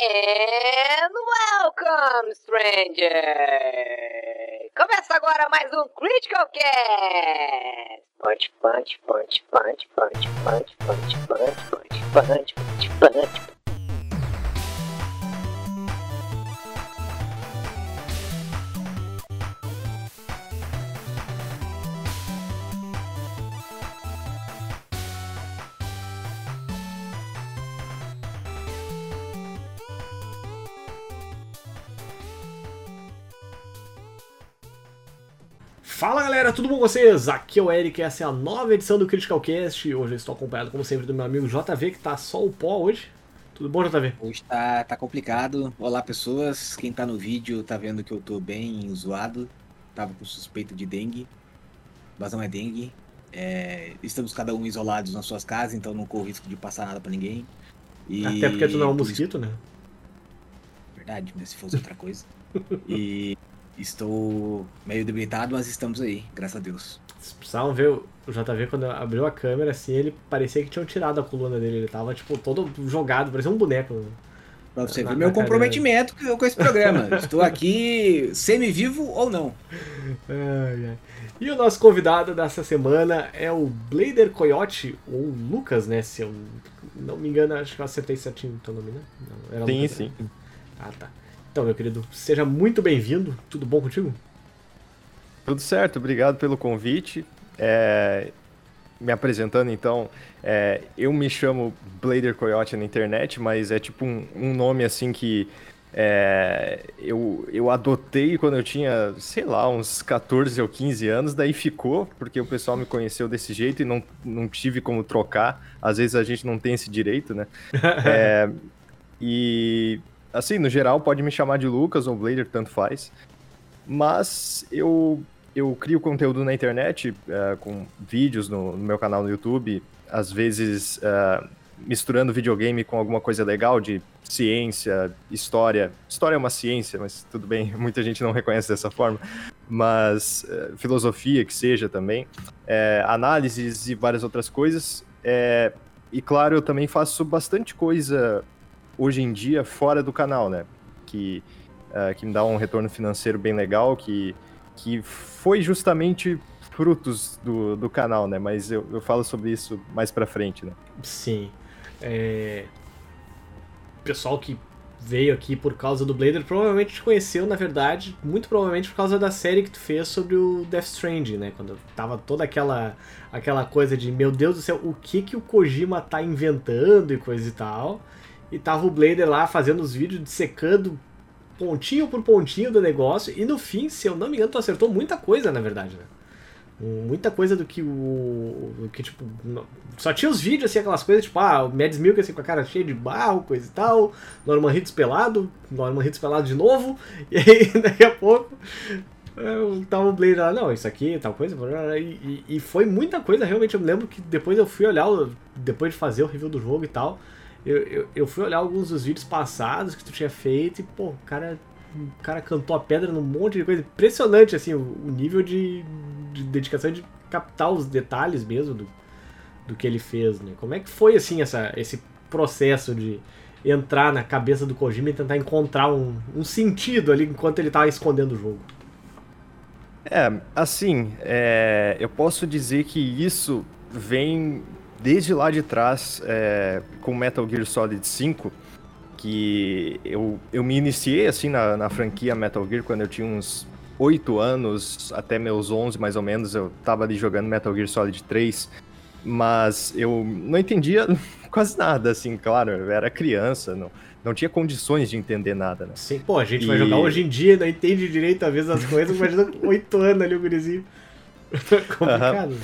And welcome, stranger! Começa agora mais um Critical Cast! Punch, punch, punch, punch, punch, punch, punch, punch, punch, punch, punch. Galera, tudo bom com vocês? Aqui é o Eric, essa é a nova edição do Critical Cast. Hoje eu estou acompanhado, como sempre, do meu amigo JV, que tá só o pó hoje. Tudo bom, JV? Hoje tá, tá complicado. Olá, pessoas. Quem tá no vídeo tá vendo que eu tô bem zoado. Tava com suspeita de dengue. Mas não é dengue. É, estamos cada um isolados nas suas casas, então não corro risco de passar nada pra ninguém. E Até porque tu não é um mosquito, né? Verdade, né? Se fosse outra coisa. E Estou meio debilitado, mas estamos aí, graças a Deus. Vocês precisavam ver o JV quando abriu a câmera, assim, ele parecia que tinham tirado a coluna dele. Ele tava, tipo, todo jogado, parecia um boneco. Pra você ver meu comprometimento cadeira. com esse programa. Estou aqui semi-vivo ou não. Ai, ai. E o nosso convidado dessa semana é o Blader Coyote, ou Lucas, né? Se eu não me engano, acho que eu acertei certinho o teu nome, né? Não, sim, Lucas, sim. Né? Ah, tá. Então, meu querido, seja muito bem-vindo. Tudo bom contigo? Tudo certo, obrigado pelo convite. É... Me apresentando, então, é... eu me chamo Blader Coyote na internet, mas é tipo um, um nome assim que é... eu, eu adotei quando eu tinha, sei lá, uns 14 ou 15 anos, daí ficou, porque o pessoal me conheceu desse jeito e não, não tive como trocar. Às vezes a gente não tem esse direito, né? é... E Assim, no geral, pode me chamar de Lucas ou Blader, tanto faz. Mas eu, eu crio conteúdo na internet, uh, com vídeos no, no, meu canal no YouTube, às vezes uh, misturando videogame com alguma coisa legal de ciência, história. História é uma ciência, mas tudo bem, muita gente não reconhece dessa forma. Mas uh, filosofia, que seja também. análises e várias outras coisas. e claro, eu também faço bastante coisa hoje em dia fora do canal, né? Que, uh, que me dá um retorno financeiro bem legal, que, que foi justamente frutos do, do canal, né? Mas eu, eu falo sobre isso mais pra frente, né? Sim. É... Pessoal que veio aqui por causa do Blader provavelmente te conheceu, na verdade, muito provavelmente por causa da série que tu fez sobre o Death Stranding, né? Quando tava toda aquela aquela coisa de, meu Deus do céu, o que que o Kojima tá inventando e coisa e tal. E tava o Blader lá fazendo os vídeos, dissecando pontinho por pontinho do negócio. E no fim, se eu não me engano, tu acertou muita coisa, na verdade, né? Muita coisa do que o. Do que, tipo. Só tinha os vídeos, assim, aquelas coisas, tipo, ah, o Mads Milk, assim, com a cara cheia de barro, coisa e tal. Norman Hitz pelado, Norman Hitz pelado de novo. E aí, daqui a pouco. Eu tava o Blader lá, não, isso aqui, tal coisa. E, e foi muita coisa, realmente. Eu me lembro que depois eu fui olhar, depois de fazer o review do jogo e tal eu, eu, eu, fui olhar alguns dos vídeos passados que tu tinha feito e, pô, o cara, o cara cantou a pedra num monte de coisa. Impressionante, assim, o, o nível de, de, dedicação de captar os detalhes mesmo do, do que ele fez, né? Como é que foi, assim, essa, esse processo de entrar na cabeça do Kojima e tentar encontrar um, um sentido ali enquanto ele tava escondendo o jogo? É, assim, é, eu posso dizer que isso vem desde lá de trás, é, com Metal Gear Solid 5, que eu, eu me iniciei assim na, na franquia Metal Gear quando eu tinha uns 8 anos, até meus 11 mais ou menos, eu tava ali jogando Metal Gear Solid 3, mas eu não entendia quase nada, assim, claro, eu era criança, não, não tinha condições de entender nada, né? Sim, pô, a gente e... vai jogar hoje em dia, não entende direito às vezes as coisas, imagina 8 anos ali o gurizinho. Complicado. Uhum.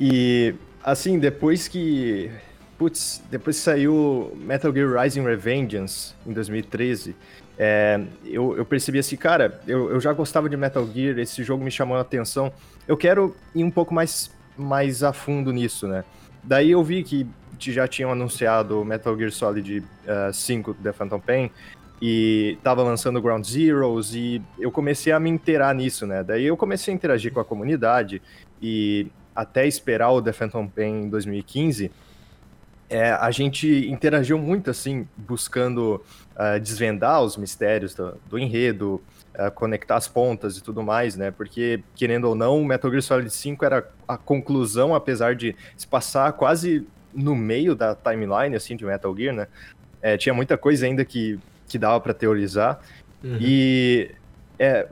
E assim, depois que. Putz, depois que saiu Metal Gear Rising Revengeance em 2013, é, eu, eu, percebi assim, cara, eu, eu, já gostava de Metal Gear, esse jogo me chamou a atenção. Eu quero ir um pouco mais, mais a fundo nisso, né? Daí eu vi que já tinham anunciado Metal Gear Solid uh, 5 The Phantom Pain e tava lançando Ground Zeroes e eu comecei a me inteirar nisso, né? Daí eu comecei a interagir com a comunidade e até esperar o The Phantom Pain em 2015, é, a gente interagiu muito, assim, buscando uh, desvendar os mistérios do, do enredo, uh, conectar as pontas e tudo mais, né? Porque, querendo ou não, o Metal Gear Solid 5 era a conclusão, apesar de se passar quase no meio da timeline, assim, de Metal Gear, né? É, tinha muita coisa ainda que, que dava para teorizar. Uhum. E é,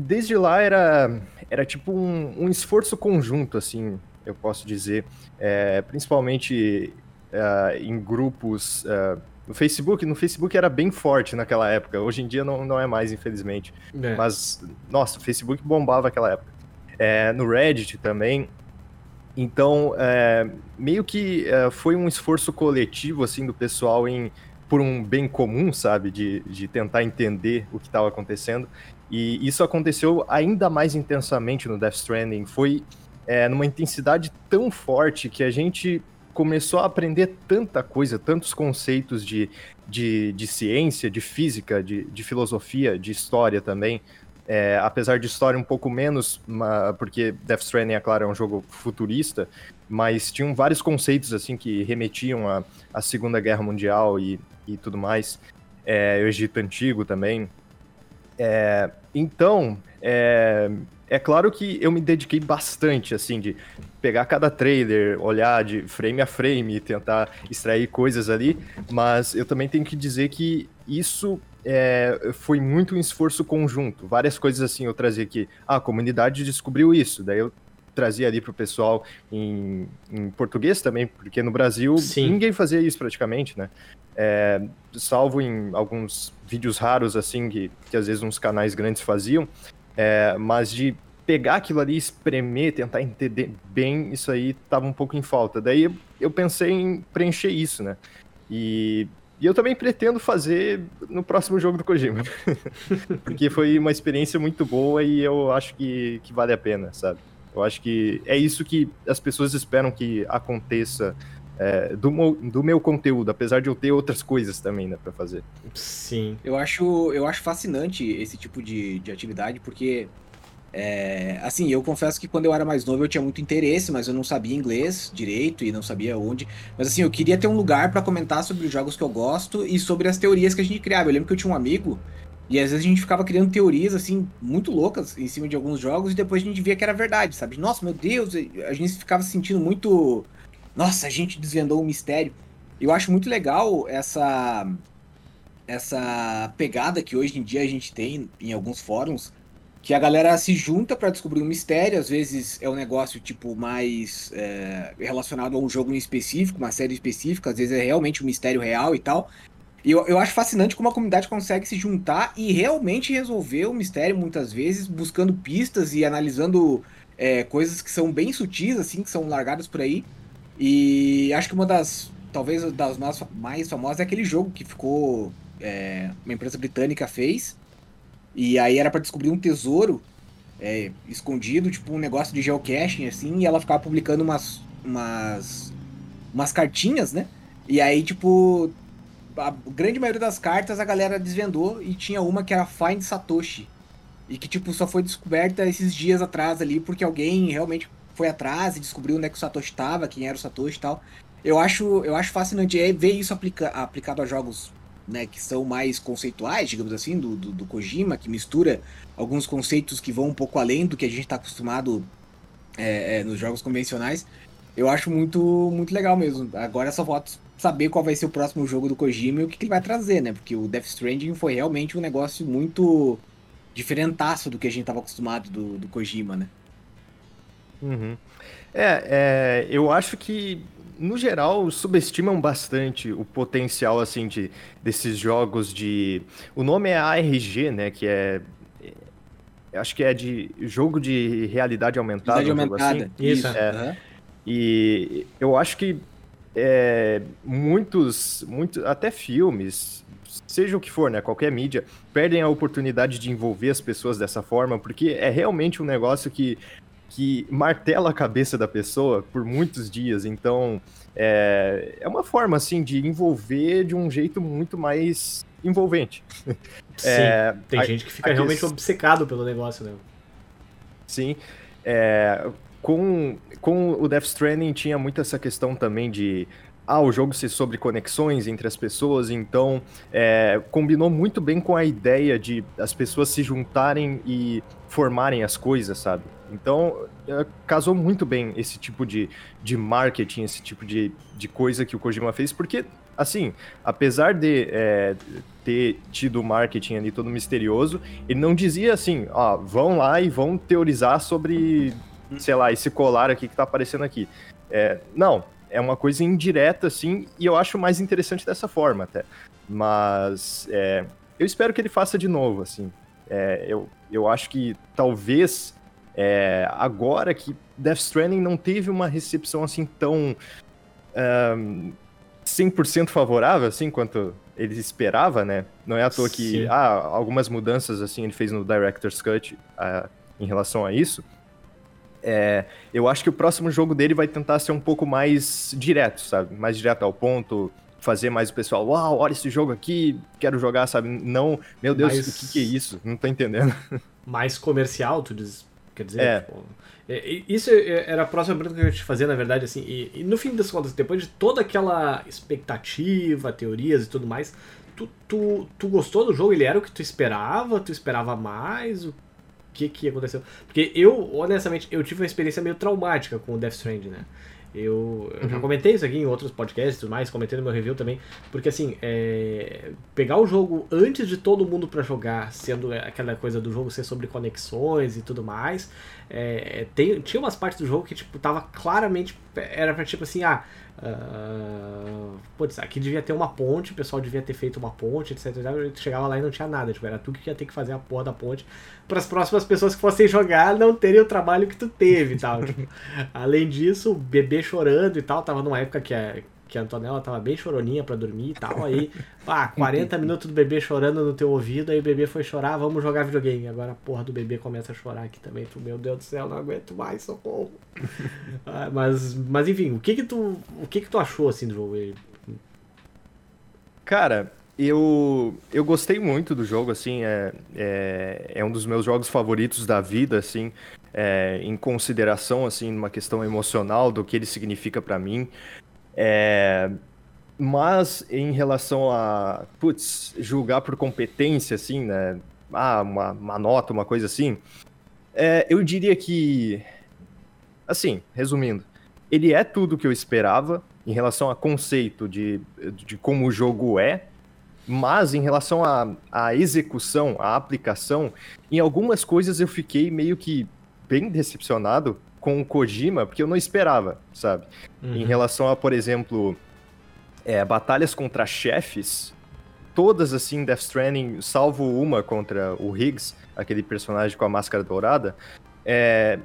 desde lá era, era tipo um, um, esforço conjunto, assim, eu posso dizer. É, principalmente uh, em grupos. Uh, no Facebook, no Facebook era bem forte naquela época. Hoje em dia não, não é mais, infelizmente. É. Mas, nossa, o Facebook bombava naquela época. É, no Reddit também. Então, é, meio que é, foi um esforço coletivo, assim, do pessoal em por um bem comum, sabe? De, de tentar entender o que estava acontecendo. E isso aconteceu ainda mais intensamente no Death Stranding. Foi é, numa intensidade tão forte que a gente começou a aprender tanta coisa, tantos conceitos de, de, de ciência, de física, de, de filosofia, de história também. É, apesar de história um pouco menos, porque Death Stranding, é claro, é um jogo futurista, mas tinham vários conceitos assim que remetiam à, à Segunda Guerra Mundial e, e tudo mais. É, o Egito Antigo também. É, então, é, é claro que eu me dediquei bastante, assim, de pegar cada trailer, olhar de frame a frame e tentar extrair coisas ali, mas eu também tenho que dizer que isso é, foi muito um esforço conjunto. Várias coisas assim eu trazia aqui. Ah, a comunidade descobriu isso, daí eu trazia ali pro pessoal em, em português também, porque no Brasil Sim. ninguém fazia isso praticamente, né? É, salvo em alguns vídeos raros assim que, que às vezes uns canais grandes faziam, é, mas de pegar aquilo ali, espremer, tentar entender bem, isso aí tava um pouco em falta. Daí eu pensei em preencher isso, né? E, e eu também pretendo fazer no próximo jogo do Kojima. Porque foi uma experiência muito boa e eu acho que, que vale a pena, sabe? Eu acho que é isso que as pessoas esperam que aconteça é, do, meu, do meu conteúdo, apesar de eu ter outras coisas também, né, pra fazer. Sim. Eu acho, eu acho fascinante esse tipo de, de atividade, porque, é, assim, eu confesso que quando eu era mais novo eu tinha muito interesse, mas eu não sabia inglês direito e não sabia onde. Mas, assim, eu queria ter um lugar para comentar sobre os jogos que eu gosto e sobre as teorias que a gente criava. Eu lembro que eu tinha um amigo e às vezes a gente ficava criando teorias, assim, muito loucas em cima de alguns jogos e depois a gente via que era verdade, sabe? Nossa, meu Deus, a gente ficava se sentindo muito nossa, a gente desvendou o mistério. Eu acho muito legal essa essa pegada que hoje em dia a gente tem em alguns fóruns, que a galera se junta para descobrir um mistério, às vezes é um negócio tipo mais é, relacionado a um jogo em específico, uma série específica, às vezes é realmente um mistério real e tal. E eu, eu acho fascinante como a comunidade consegue se juntar e realmente resolver o mistério muitas vezes, buscando pistas e analisando é, coisas que são bem sutis, assim, que são largadas por aí. E acho que uma das, talvez das mais, famosas é aquele jogo que ficou, é, uma empresa britânica fez, e aí era para descobrir um tesouro é, escondido, tipo um negócio de geocaching, assim, e ela ficava publicando umas, umas, umas cartinhas, né? E aí, tipo, a grande maioria das cartas a galera desvendou e tinha uma que era Find Satoshi. E que, tipo, só foi descoberta esses dias atrás ali, porque alguém realmente foi atrás e descobriu onde é que o Satoshi estava, quem era o Satoshi e tal. Eu acho, eu acho fascinante é ver isso aplica, aplicado a jogos né, que são mais conceituais, digamos assim, do, do, do, Kojima, que mistura alguns conceitos que vão um pouco além do que a gente está acostumado é, é, nos jogos convencionais. Eu acho muito, muito legal mesmo. Agora só falta saber qual vai ser o próximo jogo do Kojima e o que, que ele vai trazer, né? Porque o Death Stranding foi realmente um negócio muito diferentaço do que a gente estava acostumado do, do Kojima, né? Uhum. É, é, eu acho que no geral subestimam bastante o potencial assim de desses jogos de o nome é ARG né que é, é acho que é de jogo de realidade aumentada, realidade aumentada. Assim. isso é. Uhum. e eu acho que é, muitos muitos até filmes seja o que for né qualquer mídia perdem a oportunidade de envolver as pessoas dessa forma porque é realmente um negócio que que martela a cabeça da pessoa por muitos dias. Então, é, é uma forma, assim, de envolver de um jeito muito mais envolvente. Sim, é, tem a, gente que fica realmente obcecado pelo negócio, né? Sim. É, com, com o Death Stranding tinha muito essa questão também de ah, o jogo ser sobre conexões entre as pessoas, então é, combinou muito bem com a ideia de as pessoas se juntarem e formarem as coisas, sabe? Então, é, casou muito bem esse tipo de, de marketing, esse tipo de, de coisa que o Kojima fez, porque, assim, apesar de é, ter tido marketing ali todo misterioso, ele não dizia assim, ó, vão lá e vão teorizar sobre, sei lá, esse colar aqui que tá aparecendo aqui. É, não, é uma coisa indireta, assim, e eu acho mais interessante dessa forma até. Mas é, eu espero que ele faça de novo, assim. É, eu, eu acho que talvez é, agora que Death Stranding não teve uma recepção assim tão um, 100% favorável, assim, quanto ele esperava, né? Não é à toa que ah, algumas mudanças assim ele fez no Director's Cut uh, em relação a isso. É, eu acho que o próximo jogo dele vai tentar ser um pouco mais direto, sabe? Mais direto ao ponto, fazer mais o pessoal, uau, olha esse jogo aqui, quero jogar, sabe? Não, meu Deus, mais... o que, que, é isso? Não tô entendendo. Mais comercial, tu diz, quer dizer? É. Tipo, é, isso era a próxima pergunta que eu ia te fazer, na verdade, assim, e, e, no fim das contas, depois de toda aquela expectativa, teorias e tudo mais, tu, tu, tu gostou do jogo? Ele era o que tu esperava? Tu esperava mais? O que que aconteceu. Porque eu, honestamente, eu tive uma experiência meio traumática com o Death Stranding, né? Eu, eu uhum. já comentei isso aqui em outros podcasts e tudo mais, comentei no meu review também, porque assim, é, pegar o jogo antes de todo mundo para jogar, sendo aquela coisa do jogo ser sobre conexões e tudo mais, é, tem, tinha umas partes do jogo que, tipo, tava claramente, era pra tipo assim, ah, Uh, putz, aqui devia ter uma ponte, o pessoal devia ter feito uma ponte, etc. Chegava lá e não tinha nada, tipo, era tu que ia ter que fazer a porra da ponte para as próximas pessoas que fossem jogar não terem o trabalho que tu teve e tal. tipo, além disso, o bebê chorando e tal, tava numa época que a, que a Antonella tava bem choroninha para dormir e tal, aí, pá, 40 minutos do bebê chorando no teu ouvido, aí o bebê foi chorar, vamos jogar videogame. Agora a porra do bebê começa a chorar aqui também, tu, meu Deus do céu, não aguento mais, socorro. ah, mas, mas enfim, o que que tu, o que que tu achou assim do jogo? Cara, eu, eu gostei muito do jogo, assim, é, é, é um dos meus jogos favoritos da vida, assim, é, em consideração, assim, numa questão emocional do que ele significa para mim. É, mas em relação a, putz, julgar por competência, assim, né, ah, uma, uma nota, uma coisa assim, é, eu diria que, assim, resumindo, ele é tudo que eu esperava em relação a conceito de, de como o jogo é, mas em relação à, à execução, à aplicação, em algumas coisas eu fiquei meio que bem decepcionado com o Kojima, porque eu não esperava, sabe? Uhum. Em relação a, por exemplo, é, batalhas contra chefes, todas assim, Death Stranding, salvo uma contra o Higgs, aquele personagem com a máscara dourada, é,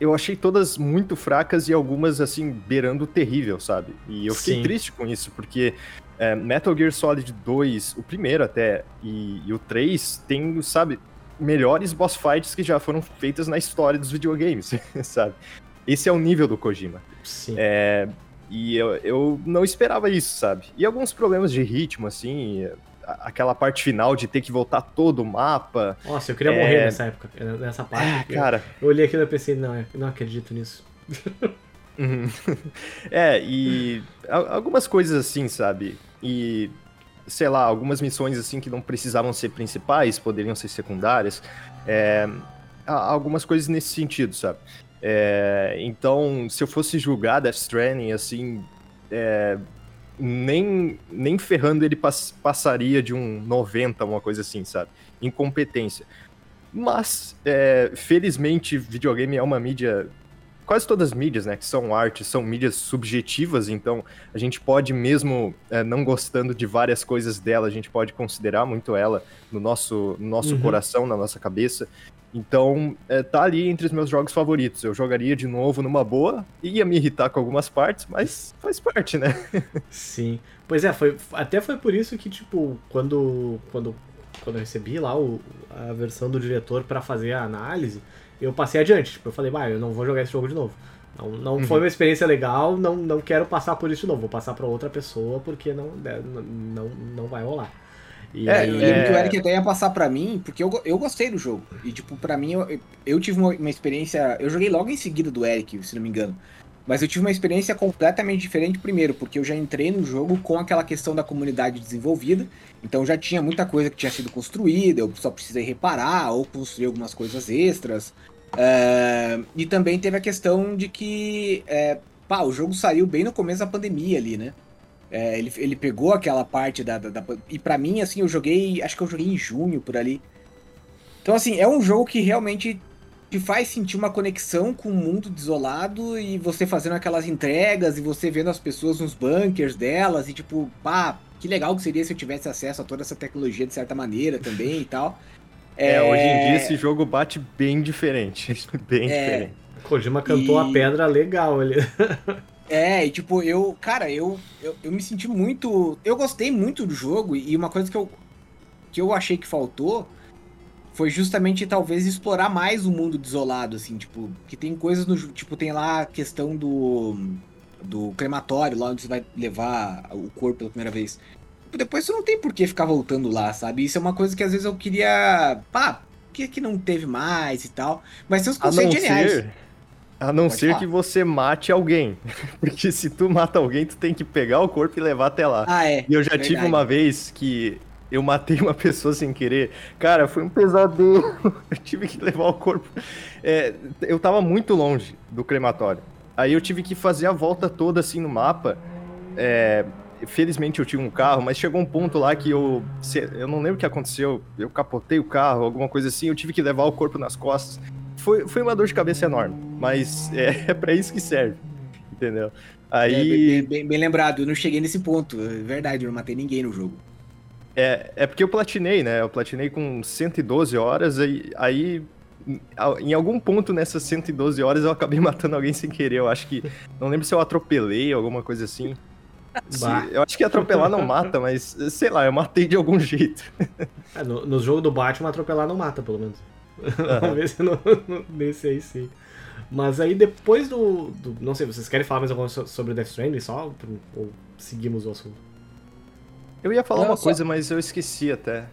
eu achei todas muito fracas e algumas, assim, beirando terrível, sabe? E eu fiquei Sim. triste com isso, porque é, Metal Gear Solid 2, o primeiro até, e, e, o 3, tem, sabe, melhores boss fights que já foram feitas na história dos videogames, sabe? Esse é o nível do Kojima. Sim. É, e eu, eu não esperava isso, sabe? E alguns problemas de ritmo, assim, aquela parte final de ter que voltar todo o mapa. Nossa, eu queria é... morrer nessa época, nessa parte. É, cara. Eu, eu olhei aquilo e pensei, não, eu não acredito nisso. Uhum. É, e algumas coisas assim, sabe? E, sei lá, algumas missões assim que não precisavam ser principais, poderiam ser secundárias. É, algumas coisas nesse sentido, sabe? É, então, se eu fosse julgar Death Stranding, assim, é, nem, nem ferrando ele pass passaria de um 90, uma coisa assim, sabe? Incompetência. Mas, é, felizmente, videogame é uma mídia quase todas as mídias, né, que são arte, são mídias subjetivas, então a gente pode mesmo é, não gostando de várias coisas dela, a gente pode considerar muito ela no nosso, no nosso uhum. coração, na nossa cabeça. Então, é, tá ali entre os meus jogos favoritos. Eu jogaria de novo numa boa, ia me irritar com algumas partes, mas faz parte, né? Sim. Pois é, foi, até foi por isso que, tipo, quando, quando, quando eu recebi lá o, a versão do diretor para fazer a análise, eu passei adiante. Tipo, eu falei, bah, eu não vou jogar esse jogo de novo. Não, não uhum. foi uma experiência legal, não, não quero passar por isso de novo. Vou passar para outra pessoa porque não, né, não, não vai rolar. E é, aí, eu lembro é... que o Eric até ia passar pra mim, porque eu, eu gostei do jogo. E, tipo, pra mim, eu, eu tive uma, uma experiência. Eu joguei logo em seguida do Eric, se não me engano. Mas eu tive uma experiência completamente diferente, primeiro, porque eu já entrei no jogo com aquela questão da comunidade desenvolvida, então já tinha muita coisa que tinha sido construída, eu só precisei reparar ou construir algumas coisas extras. Uh, e também teve a questão de que é, pá, o jogo saiu bem no começo da pandemia ali, né? É, ele, ele pegou aquela parte da, da, da E para mim, assim, eu joguei. Acho que eu joguei em junho por ali. Então, assim, é um jogo que realmente te faz sentir uma conexão com o mundo desolado e você fazendo aquelas entregas e você vendo as pessoas nos bunkers delas e tipo, pá, que legal que seria se eu tivesse acesso a toda essa tecnologia de certa maneira também e tal. É, é hoje em dia esse jogo bate bem diferente. bem é... diferente. Kojima cantou e... a pedra legal ali. É, e tipo, eu, cara, eu, eu, eu, me senti muito. Eu gostei muito do jogo, e uma coisa que eu, que eu achei que faltou foi justamente talvez explorar mais o mundo desolado, assim, tipo, que tem coisas no. Tipo, tem lá a questão do. do crematório, lá onde você vai levar o corpo pela primeira vez. Tipo, depois você não tem por que ficar voltando lá, sabe? Isso é uma coisa que às vezes eu queria. Pá, por que, que não teve mais e tal? Mas tem uns conceitos geniais. Ser a não Pode ser falar. que você mate alguém. Porque se tu mata alguém, tu tem que pegar o corpo e levar até lá. Ah, é. E eu já Verdade. tive uma vez que eu matei uma pessoa sem querer. Cara, foi um pesadelo. Eu tive que levar o corpo. É, eu tava muito longe do crematório. Aí eu tive que fazer a volta toda assim no mapa. É, felizmente eu tinha um carro, mas chegou um ponto lá que eu. Eu não lembro o que aconteceu. Eu capotei o carro, alguma coisa assim. Eu tive que levar o corpo nas costas foi, foi uma dor de cabeça enorme, mas é, é para isso que serve, entendeu? Aí... É, bem, bem, bem, lembrado, eu não cheguei nesse ponto, é verdade, eu não matei ninguém no jogo. É, é porque eu platinei, né? Eu platinei com 112 horas, aí, aí em algum ponto nessas 112 horas eu acabei matando alguém sem querer. Eu acho que. Não lembro se eu atropelei, alguma coisa assim. Se, eu acho que atropelar não mata, mas sei lá, eu matei de algum jeito. É, no, no jogo do Batman, atropelar não mata, pelo menos. Vamos ver se no, no, nesse aí sim. Mas aí depois do, do, Não sei, vocês querem falar mais alguma coisa sobre Death Stranding só? Ou seguimos o assunto? Eu ia falar não, uma só... coisa, mas eu esqueci até.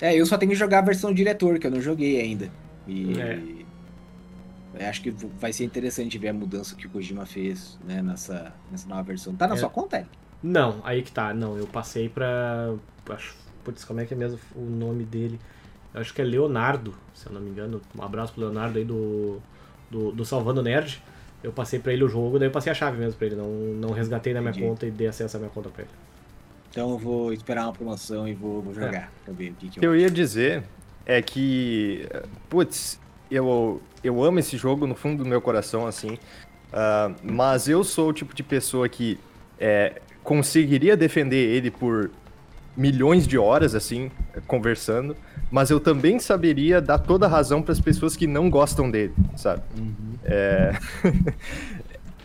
É, eu só tenho que jogar a versão diretor, que eu não joguei ainda. E. É. Acho que vai ser interessante ver a mudança que o Kojima fez né, nessa, nessa nova versão. Tá na é. sua conta, Eric? Não, aí que tá. Não, eu passei pra. Acho, putz, como é que é mesmo o nome dele? Eu acho que é Leonardo, se eu não me engano. Um abraço pro Leonardo aí do, do, do Salvando Nerd. Eu passei pra ele o jogo, daí eu passei a chave mesmo pra ele. Não, não resgatei na minha Entendi. conta e dei acesso à minha conta pra ele. Então eu vou esperar uma promoção e vou, vou jogar é. pra ver o que, que eu... eu ia dizer é que, putz, eu, eu amo esse jogo no fundo do meu coração, assim. Uh, mas eu sou o tipo de pessoa que é, conseguiria defender ele por milhões de horas, assim, conversando mas eu também saberia dar toda a razão para as pessoas que não gostam dele, sabe? Uhum. É...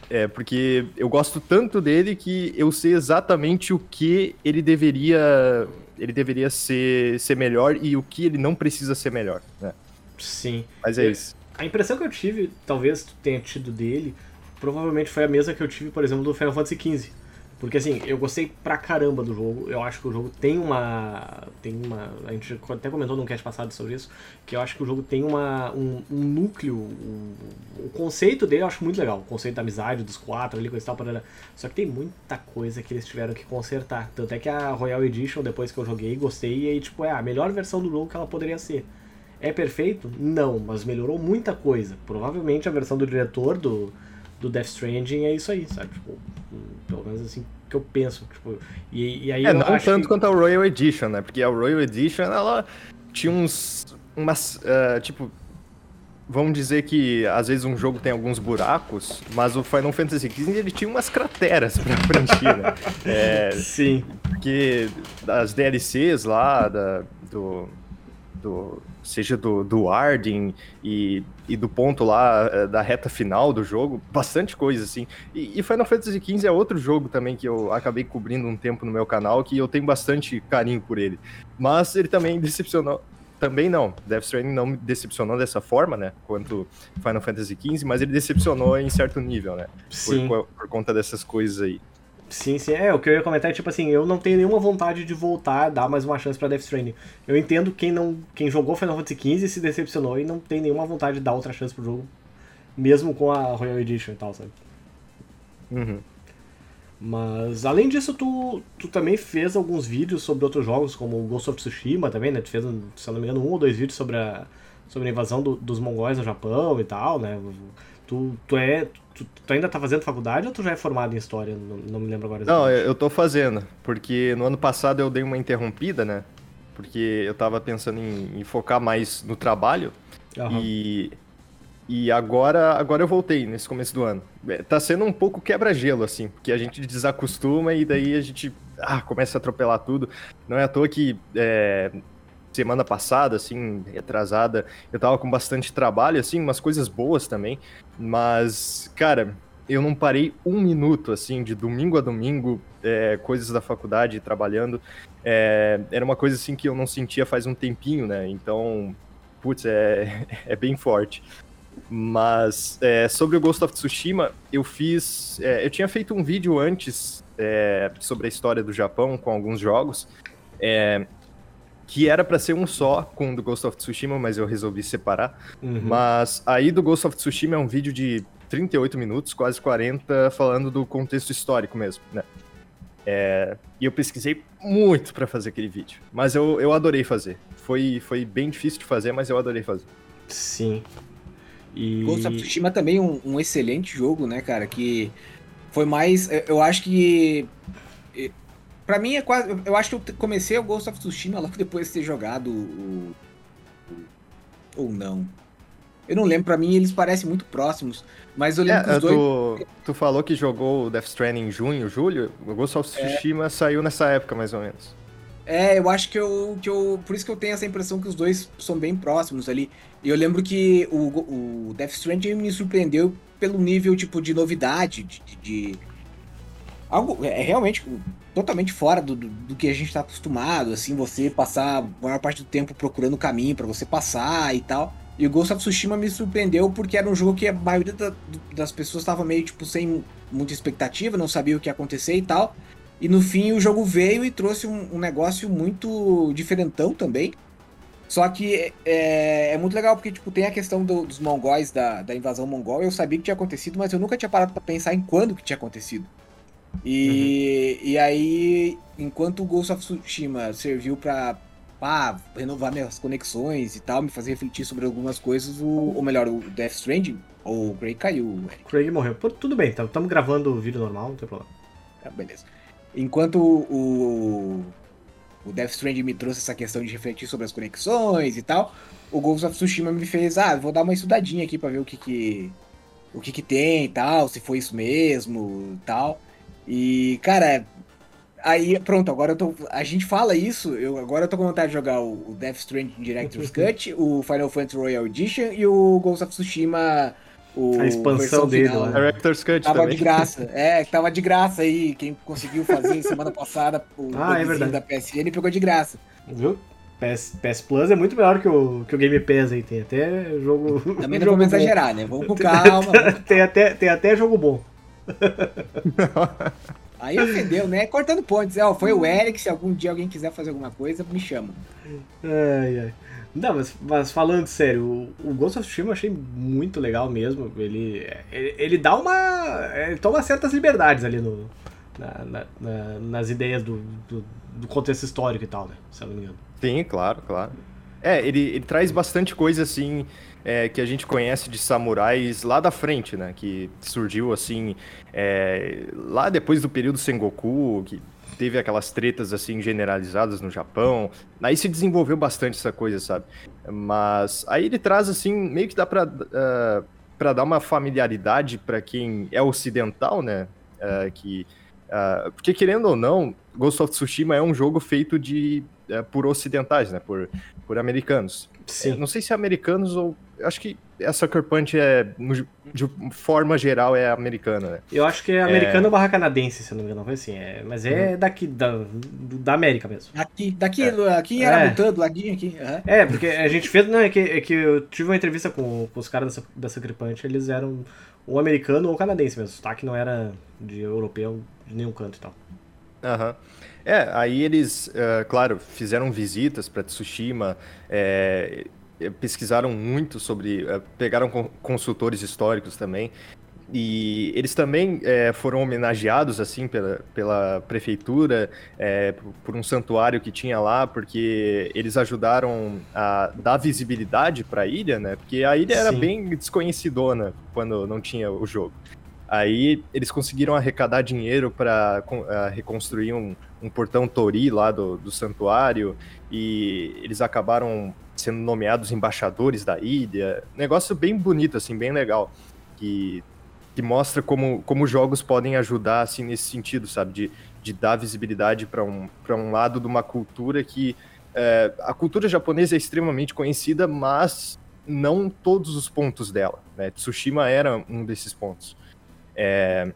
é porque eu gosto tanto dele que eu sei exatamente o que ele deveria ele deveria ser, ser melhor e o que ele não precisa ser melhor, né? Sim. Mas é isso. A impressão que eu tive, talvez tu tenha tido dele, provavelmente foi a mesma que eu tive, por exemplo, do Final Fantasy XV. Porque assim, eu gostei pra caramba do jogo. Eu acho que o jogo tem uma. Tem uma. A gente até comentou num cast passado sobre isso. Que eu acho que o jogo tem uma, um, um núcleo. Um, o conceito dele eu acho muito legal. O conceito da amizade dos quatro ali, coisa e tal. Parada. Só que tem muita coisa que eles tiveram que consertar. Tanto é que a Royal Edition, depois que eu joguei, gostei. E aí, tipo, é a melhor versão do jogo que ela poderia ser. É perfeito? Não, mas melhorou muita coisa. Provavelmente a versão do diretor do do Death Stranding é isso aí, sabe? Tipo, pelo menos assim que eu penso. Tipo, e, e aí é, não tanto que... quanto a Royal Edition, né? Porque a Royal Edition, ela tinha uns. umas. Uh, tipo. Vamos dizer que às vezes um jogo tem alguns buracos, mas o Final Fantasy XV ele tinha umas crateras pra preencher, né? É, Sim. Porque as DLCs lá da, do, do seja do, do Arden e, e do ponto lá eh, da reta final do jogo, bastante coisa assim. E, e, Final Fantasy XV é outro jogo também que eu acabei cobrindo um tempo no meu canal, que eu tenho bastante carinho por ele. Mas ele também decepcionou. Também não, Death Stranding não me decepcionou dessa forma, né? Quanto Final Fantasy XV, mas ele decepcionou em certo nível, né? Sim. Por, por conta dessas coisas aí. Sim, sim. É, o que eu ia comentar é tipo assim, eu não tenho nenhuma vontade de voltar, dar mais uma chance pra Death Stranding. Eu entendo quem não quem jogou Final Fantasy XV se decepcionou e não tem nenhuma vontade de dar outra chance pro jogo, mesmo com a Royal Edition e tal, sabe? Uhum. Mas além disso, tu, tu também fez alguns vídeos sobre outros jogos, como Ghost of Tsushima também, né? Tu fez, se eu não me engano, um ou dois vídeos sobre a, sobre a invasão do- dos mongóis no Japão e tal, né? Tu, tu é. Tu, tu ainda tá fazendo faculdade ou tu já é formado em história? Não, não me lembro agora. Não, exatamente. eu eu tô fazendo, porque no ano passado eu dei uma interrompida, né? Porque eu tava pensando em, em focar mais no trabalho Aham. e, e agora, agora eu voltei nesse começo do ano. É, Tá sendo um pouco quebra-gelo, assim, porque a gente desacostuma e daí a gente ah, começa a atropelar tudo. Não é à toa que é, semana passada, assim, retrasada, eu tava com bastante trabalho, assim, umas coisas boas também, mas, cara, eu não parei um minuto, assim, de domingo a domingo, é, coisas da faculdade, trabalhando. É, era uma coisa, assim, que eu não sentia faz um tempinho, né? Então, putz, é, é bem forte. Mas é, sobre o Ghost of Tsushima, eu fiz. é, eu tinha feito um vídeo antes é, sobre a história do Japão com alguns jogos. Que era pra ser um só com o do Ghost of Tsushima, mas eu resolvi separar. Uhum. Mas aí do Ghost of Tsushima é um vídeo de 38 minutos, quase 40, falando do contexto histórico mesmo, né? É, e eu pesquisei muito pra fazer aquele vídeo, mas eu, eu adorei fazer. Foi, foi bem difícil de fazer, mas eu adorei fazer. Sim. E. Ghost of Tsushima também é um, um excelente jogo, né, cara? Que foi mais. Eu acho que. Pra mim é quase. Eu acho que eu comecei o Ghost of Tsushima logo depois de ter jogado o. o- ou não. Eu não lembro, pra mim eles parecem muito próximos. Mas eu lembro que É, os dois. tu, tu falou que jogou o Death Stranding em junho, julho. O Ghost of Tsushima saiu nessa época, mais ou menos. É, eu acho que eu, que eu. Por isso que eu tenho essa impressão que os dois são bem próximos ali. E eu lembro que o, o Death Stranding me surpreendeu pelo nível, tipo, de novidade, de. de- de- Algo. É realmente totalmente fora do, do, do que a gente tá acostumado, assim, você passar a maior parte do tempo procurando o caminho pra você passar e tal. E o Ghost of Tsushima me surpreendeu porque era um jogo que a maioria da- das pessoas tava meio, tipo, sem muita expectativa, não sabia o que ia acontecer e tal. E no fim o jogo veio e trouxe um, um negócio muito diferentão também. Só que é, é muito legal porque tipo, tem a questão do- dos mongóis, da, da invasão mongol. Eu sabia que tinha acontecido, mas eu nunca tinha parado pra pensar em quando que tinha acontecido. E, e aí, enquanto o Ghost of Tsushima serviu pra pá, renovar minhas conexões e tal, me fazer refletir sobre algumas coisas, o, ou melhor, o Death Stranding, ou o Craig caiu, Eric. Craig morreu. Pô, tudo bem, estamos gravando o vídeo normal, não tem problema. Ah, beleza. Enquanto o, o Death Stranding me trouxe essa questão de refletir sobre as conexões e tal, o Ghost of Tsushima me fez, ah, vou dar uma estudadinha aqui pra ver o que que, o que, que tem e tal, se foi isso mesmo e tal. E, cara, aí, pronto, agora eu tô. A gente fala isso, eu, agora eu tô com vontade de jogar o, o Death Stranding Director's Cut, o Final Fantasy Royal Edition e o Ghost of Tsushima. O A expansão dele final, né? Director's Cut Tava também. de graça. É, tava de graça aí. Quem conseguiu fazer semana passada o Ah, é da PSN pegou de graça. Viu? PS, PS Plus é muito melhor que o, que o Game Pass aí. Tem até jogo. Também não jogo vamos exagerar, né? Vamos com calma. tem, até, tem até jogo bom. Aí ofendeu, né? Cortando pontes. É, ó, foi o Eric. Se algum dia alguém quiser fazer alguma coisa, me chama. Ai, ai. Não, mas, mas falando sério, o, o Ghost of Tsushima eu achei muito legal mesmo. Ele, ele, ele dá uma. Ele toma certas liberdades ali no, na- na- na- nas ideias do, do, do contexto histórico e tal, né? Se eu não me engano. Sim, claro, claro. É, ele, ele traz bastante coisa assim é, que a gente conhece de samurais lá da frente, né? Que surgiu assim é, lá depois do período Sengoku, que teve aquelas tretas assim generalizadas no Japão. Aí se desenvolveu bastante essa coisa, sabe? Mas aí ele traz assim meio que dá pra, ah, pra dar uma familiaridade pra quem é ocidental, né? Ah, que ah, porque querendo ou não, Ghost of Tsushima é um jogo feito de eh, por ocidentais, né? Por, por americanos. Sim. Não sei se é americanos ou. eu Acho que a Sucker Punch é, de forma geral, é americana, né? Eu acho que é americano barra canadense, se não me engano. Foi assim. É, mas é daqui, da, da América mesmo. Aqui, daqui, aqui era É. botando, ladinho aqui. aham. É, porque a gente fez. Não, é que, é que eu tive uma entrevista com, com os caras da, da Sucker Punch, eles eram ou americano ou canadense mesmo. O sotaque não era de europeu de nenhum canto e tal. Aham. É, aí eles, eh, claro, fizeram visitas para Tsushima, eh, pesquisaram muito sobre, eh, pegaram con- consultores históricos também, e eles também é, foram homenageados assim pela, pela prefeitura é, por um santuário que tinha lá, porque eles ajudaram a dar visibilidade para a ilha, né? Porque a ilha era Sim. bem desconhecidona quando não tinha o jogo. Aí eles conseguiram arrecadar dinheiro para reconstruir um, um portão Tori lá do, do santuário e eles acabaram sendo nomeados embaixadores da ilha. Negócio bem bonito, assim, bem legal. Que, que mostra como, como jogos podem ajudar, assim, nesse sentido, sabe? De, de dar visibilidade para um, um lado de uma cultura que. É, a cultura japonesa é extremamente conhecida, mas não todos os pontos dela. Né? Tsushima era um desses pontos. É,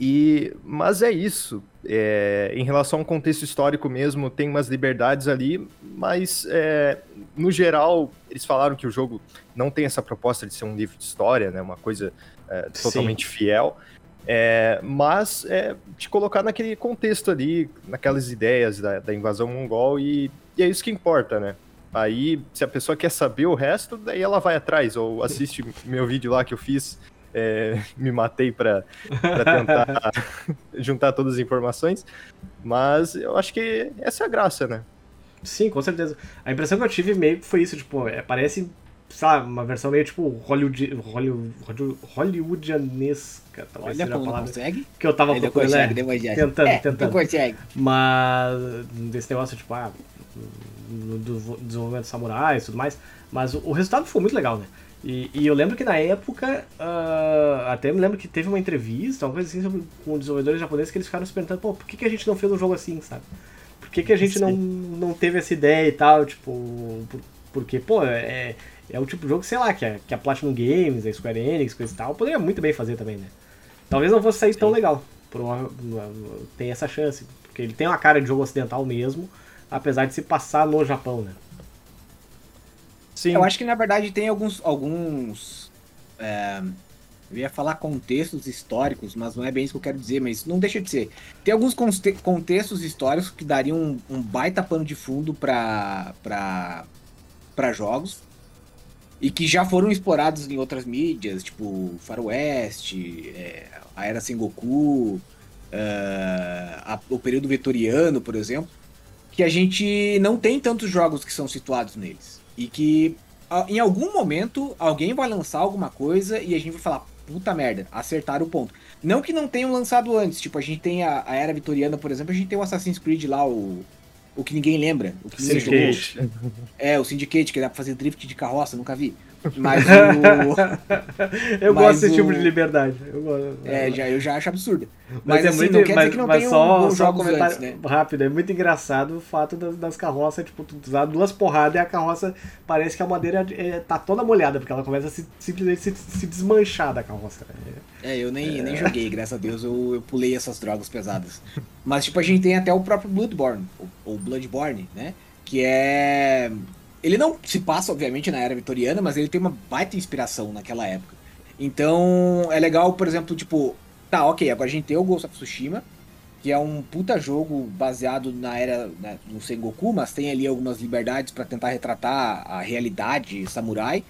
e, mas é isso. É, em relação ao contexto histórico mesmo, tem umas liberdades ali, mas é, no geral eles falaram que o jogo não tem essa proposta de ser um livro de história, né? Uma coisa é, totalmente Sim. fiel. É, mas é, te colocar naquele contexto ali, naquelas ideias da, da invasão mongol, e, e, é isso que importa, né? Aí, se a pessoa quer saber o resto, daí ela vai atrás, ou assiste meu vídeo lá que eu fiz é, me matei para tentar juntar todas as informações, mas eu acho que essa é a graça, né? Sim, com certeza. A impressão que eu tive meio que foi isso, tipo, é, parece, sabe, uma versão meio tipo Hollywood, Hollywood, hollywoodianesca, talvez Olha, seja a palavra consegue? que eu tava Ele procurando, consegue, né? tentando, é, tentando. consegue. Mas desse negócio, tipo, ah, do desenvolvimento de samurais e tudo mais, mas o resultado foi muito legal, né? E, e, eu lembro que na época, uh, até me lembro que teve uma entrevista, uma coisa assim, sobre, com desenvolvedores japoneses que eles ficaram se perguntando, pô, por que, que a gente não fez um jogo assim, sabe? Por que, que a gente não, não teve essa ideia e tal, tipo, por, porque, pô, é, é o tipo de jogo, sei lá, que a, que a Platinum Games, a Square Enix, coisa e tal, poderia muito bem fazer também, né? Talvez não fosse sair Sim. tão legal, por uma, tem essa chance, porque ele tem uma cara de jogo ocidental mesmo, apesar de se passar no Japão, né? Sim. Eu acho que na verdade tem alguns. alguns é, eu ia falar contextos históricos, mas não é bem isso que eu quero dizer, mas não deixa de ser. Tem alguns contextos históricos que dariam um, um baita pano de fundo para jogos e que já foram explorados em outras mídias, tipo Faroeste, é, a Era Sengoku, uh, a, o período vitoriano, por exemplo, que a gente não tem tantos jogos que são situados neles. E que em algum momento alguém vai lançar alguma coisa e a gente vai falar, puta merda, acertaram o ponto. Não que não tenham lançado antes, tipo, a gente tem a, a Era Vitoriana, por exemplo, a gente tem o Assassin's Creed lá, o. O que ninguém lembra. O que Syndicate. É, o Syndicate, que dá pra fazer drift de carroça, nunca vi. Mas o. eu mas gosto desse o... tipo de liberdade. Eu gosto. É, já, eu já acho absurdo. Mas, mas é assim, muito, não quer mas, dizer que não tenham só, bons só um antes, né? Rápido, é muito engraçado o fato das, das carroças, tipo, tu usar duas porradas e a carroça parece que a madeira é, tá toda molhada, porque ela começa a se, simplesmente se, se desmanchar da carroça. É, eu nem, é. nem joguei, graças a Deus, eu, eu pulei essas drogas pesadas. Mas, tipo, a gente tem até o próprio Bloodborne, ou Bloodborne, né? Que é ele não se passa, obviamente, na era vitoriana, mas ele tem uma baita inspiração naquela época. Então, é legal, por exemplo, tipo, tá, ok, agora a gente tem o Ghost of Tsushima, que é um puta jogo baseado na era né, no Sengoku, mas tem ali algumas liberdades para tentar retratar a realidade samurai.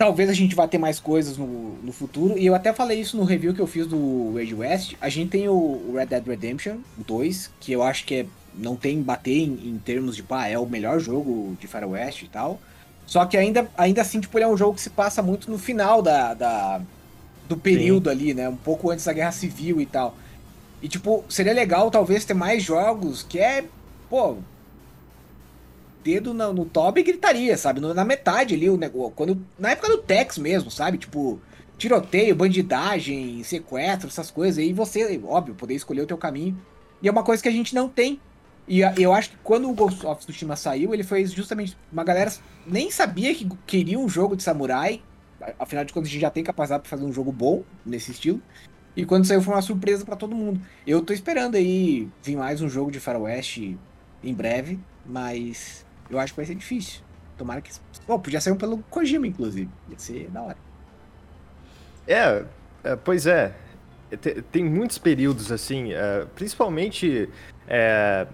Talvez a gente vá ter mais coisas no, no futuro, e eu até falei isso no review que eu fiz do Age West. A gente tem o Red Dead Redemption 2, que eu acho que é não tem bater em, em, termos de, pá, é o melhor jogo de Faroeste e tal. Só que ainda, ainda assim, tipo, ele é um jogo que se passa muito no final da, da do período Sim. ali, né? Um pouco antes da Guerra Civil e tal. E, tipo, seria legal talvez ter mais jogos que é, pô, dedo no, no top e gritaria, sabe? na metade ali, o negócio. Quando, na época do Tex mesmo, sabe? Tipo, tiroteio, bandidagem, sequestro, essas coisas. E você, óbvio, poder escolher o teu caminho. E é uma coisa que a gente não tem e eu acho que quando o Ghost of Tsushima saiu, ele foi justamente. Uma galera nem sabia que queria um jogo de samurai. Afinal de contas, a gente já tem capacidade para fazer um jogo bom nesse estilo. E quando saiu foi uma surpresa para todo mundo. Eu tô esperando aí vir mais um jogo de Faroeste em breve, mas eu acho que vai ser difícil. Tomara que. Pô, podia sair um pelo Kojima, inclusive. Ia ser da hora. É, é pois é. Tem muitos períodos assim, é, principalmente é,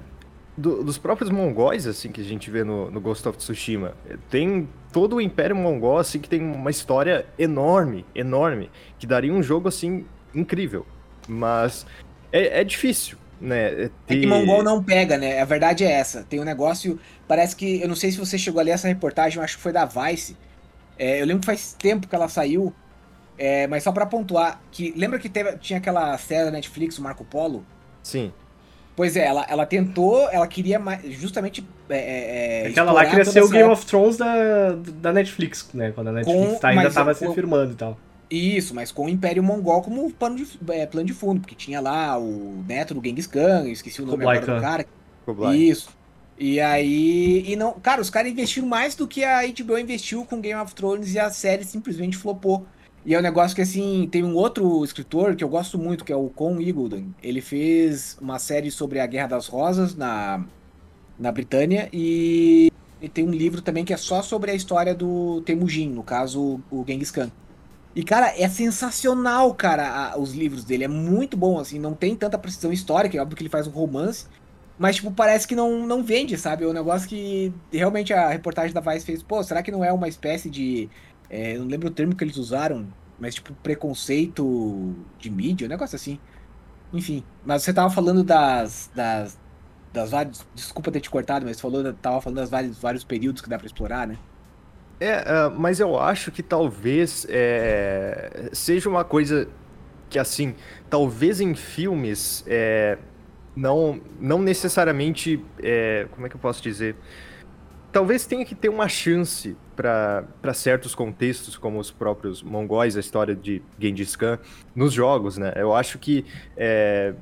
do, dos próprios mongóis, assim, que a gente vê no, no, Ghost of Tsushima. Tem todo o Império Mongol, assim, que tem uma história enorme, enorme, que daria um jogo, assim, incrível. Mas é, é difícil, né? Ter... É que Mongol não pega, né? A verdade é essa. Tem um negócio, parece que, eu não sei se você chegou a ler essa reportagem, eu acho que foi da Vice. É, eu lembro que faz tempo que ela saiu, é, mas só para pontuar, que lembra que teve, tinha aquela série da Netflix, o Marco Polo? Sim. Pois é, ela, ela tentou, ela queria mais, justamente. É, é, é ela lá queria ser o Game of Thrones da, da Netflix, né? Quando a Netflix com, tá, ainda estava se firmando e tal. Isso, mas com o Império Mongol como plano de, é, plano de fundo, porque tinha lá o neto do Genghis Khan, esqueci o nome Kublai agora Khan. do cara. Kublai. Isso. E aí. E não. Cara, os caras investiram mais do que a HBO investiu com Game of Thrones e a série simplesmente flopou. E é um negócio que, assim, tem um outro escritor que eu gosto muito, que é o Con Eagleton. Ele fez uma série sobre a Guerra das Rosas na, na Britânia e, e tem um livro também que é só sobre a história do Temujin, no caso, o Genghis Khan. E, cara, é sensacional, cara, a, os livros dele. É muito bom, assim, não tem tanta precisão histórica, é óbvio que ele faz um romance, mas, tipo, parece que não, não vende, sabe? É um negócio que realmente a reportagem da Vice fez, pô, será que não é uma espécie de é, não lembro o termo que eles usaram, mas tipo preconceito de mídia, um negócio assim. Enfim, mas você tava falando das, das, das várias. Desculpa ter te cortado, mas falou, tava falando das vários, vários períodos que dá para explorar, né? É, uh, mas eu acho que talvez é, seja uma coisa que, assim, talvez em filmes é, não, não necessariamente. É, como é que eu posso dizer? talvez tenha que ter uma chance para certos contextos, como os próprios mongóis, a história de Genghis Khan, nos jogos, né? Eu acho que é,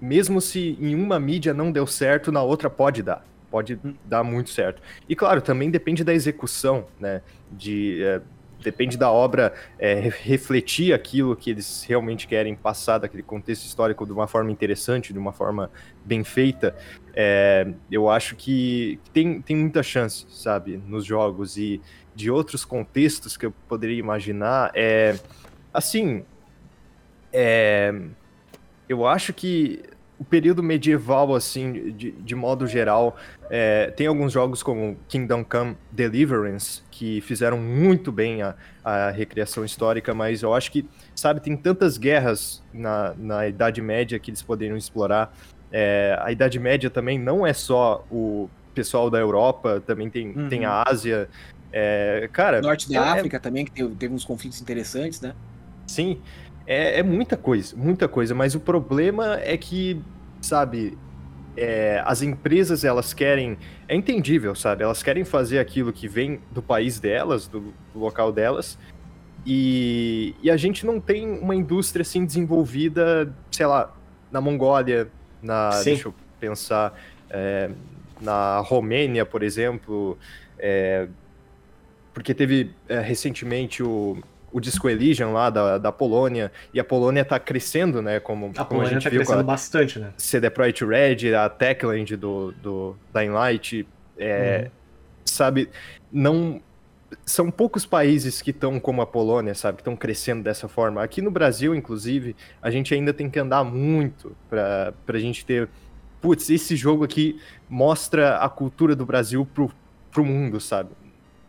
mesmo se em uma mídia não deu certo, na outra pode dar. Pode dar muito certo. E claro, também depende da execução, né? De, é, depende da obra é, refletir aquilo que eles realmente querem passar daquele contexto histórico de uma forma interessante, de uma forma bem feita. É, eu acho que tem, tem muita chance, sabe, nos jogos e de outros contextos que eu poderia imaginar. É, assim, é, eu acho que o período medieval, assim, de, de modo geral, é, tem alguns jogos como Kingdom Come Deliverance, que fizeram muito bem a, a recriação histórica, mas eu acho que, sabe, tem tantas guerras na, na Idade Média que eles poderiam explorar. É, a Idade Média também não é só o pessoal da Europa, também tem, uhum. tem a Ásia. É, cara. Norte da é, África também, que teve, teve uns conflitos interessantes, né? Sim. É, é, muita coisa, muita coisa, mas o problema é que, sabe, é, as empresas elas querem, é entendível, sabe, elas querem fazer aquilo que vem do país delas, do, do local delas, e, e, a gente não tem uma indústria assim desenvolvida, sei lá, na Mongólia, na, Sim. deixa eu pensar, é, na Romênia, por exemplo, é, porque teve é, recentemente o o Disco Elysium lá da, da Polônia, e a Polônia tá crescendo, né, como, a como a gente tá viu crescendo bastante, né? CD Projekt Red, a Techland do, do Dying Light, é, uhum. sabe, não... São poucos países que estão como a Polônia, sabe, que estão crescendo dessa forma. Aqui no Brasil, inclusive, a gente ainda tem que andar muito para a gente ter putz, esse jogo aqui mostra a cultura do Brasil pro, pro mundo, sabe?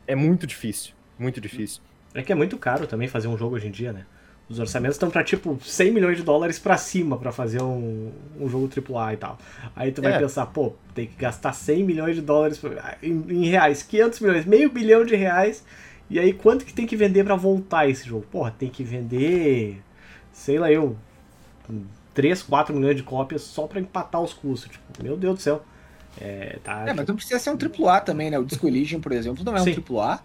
É muito difícil, muito difícil. É que é muito caro também fazer um jogo hoje em dia, né? Os orçamentos estão para tipo 100 milhões de dólares para cima para fazer um, um jogo AAA e tal. Aí tu vai é. pensar, pô, tem que gastar 100 milhões de dólares em, em, reais, 500 milhões, meio bilhão de reais. E aí quanto que tem que vender para voltar esse jogo? Porra, tem que vender, sei lá eu, 3, 4 milhões de cópias só para empatar os custos. Tipo, meu Deus do céu. É, tá, é mas não precisa ser um AAA também, né? O Disco Elysium, por exemplo, não é Sim. um AAA.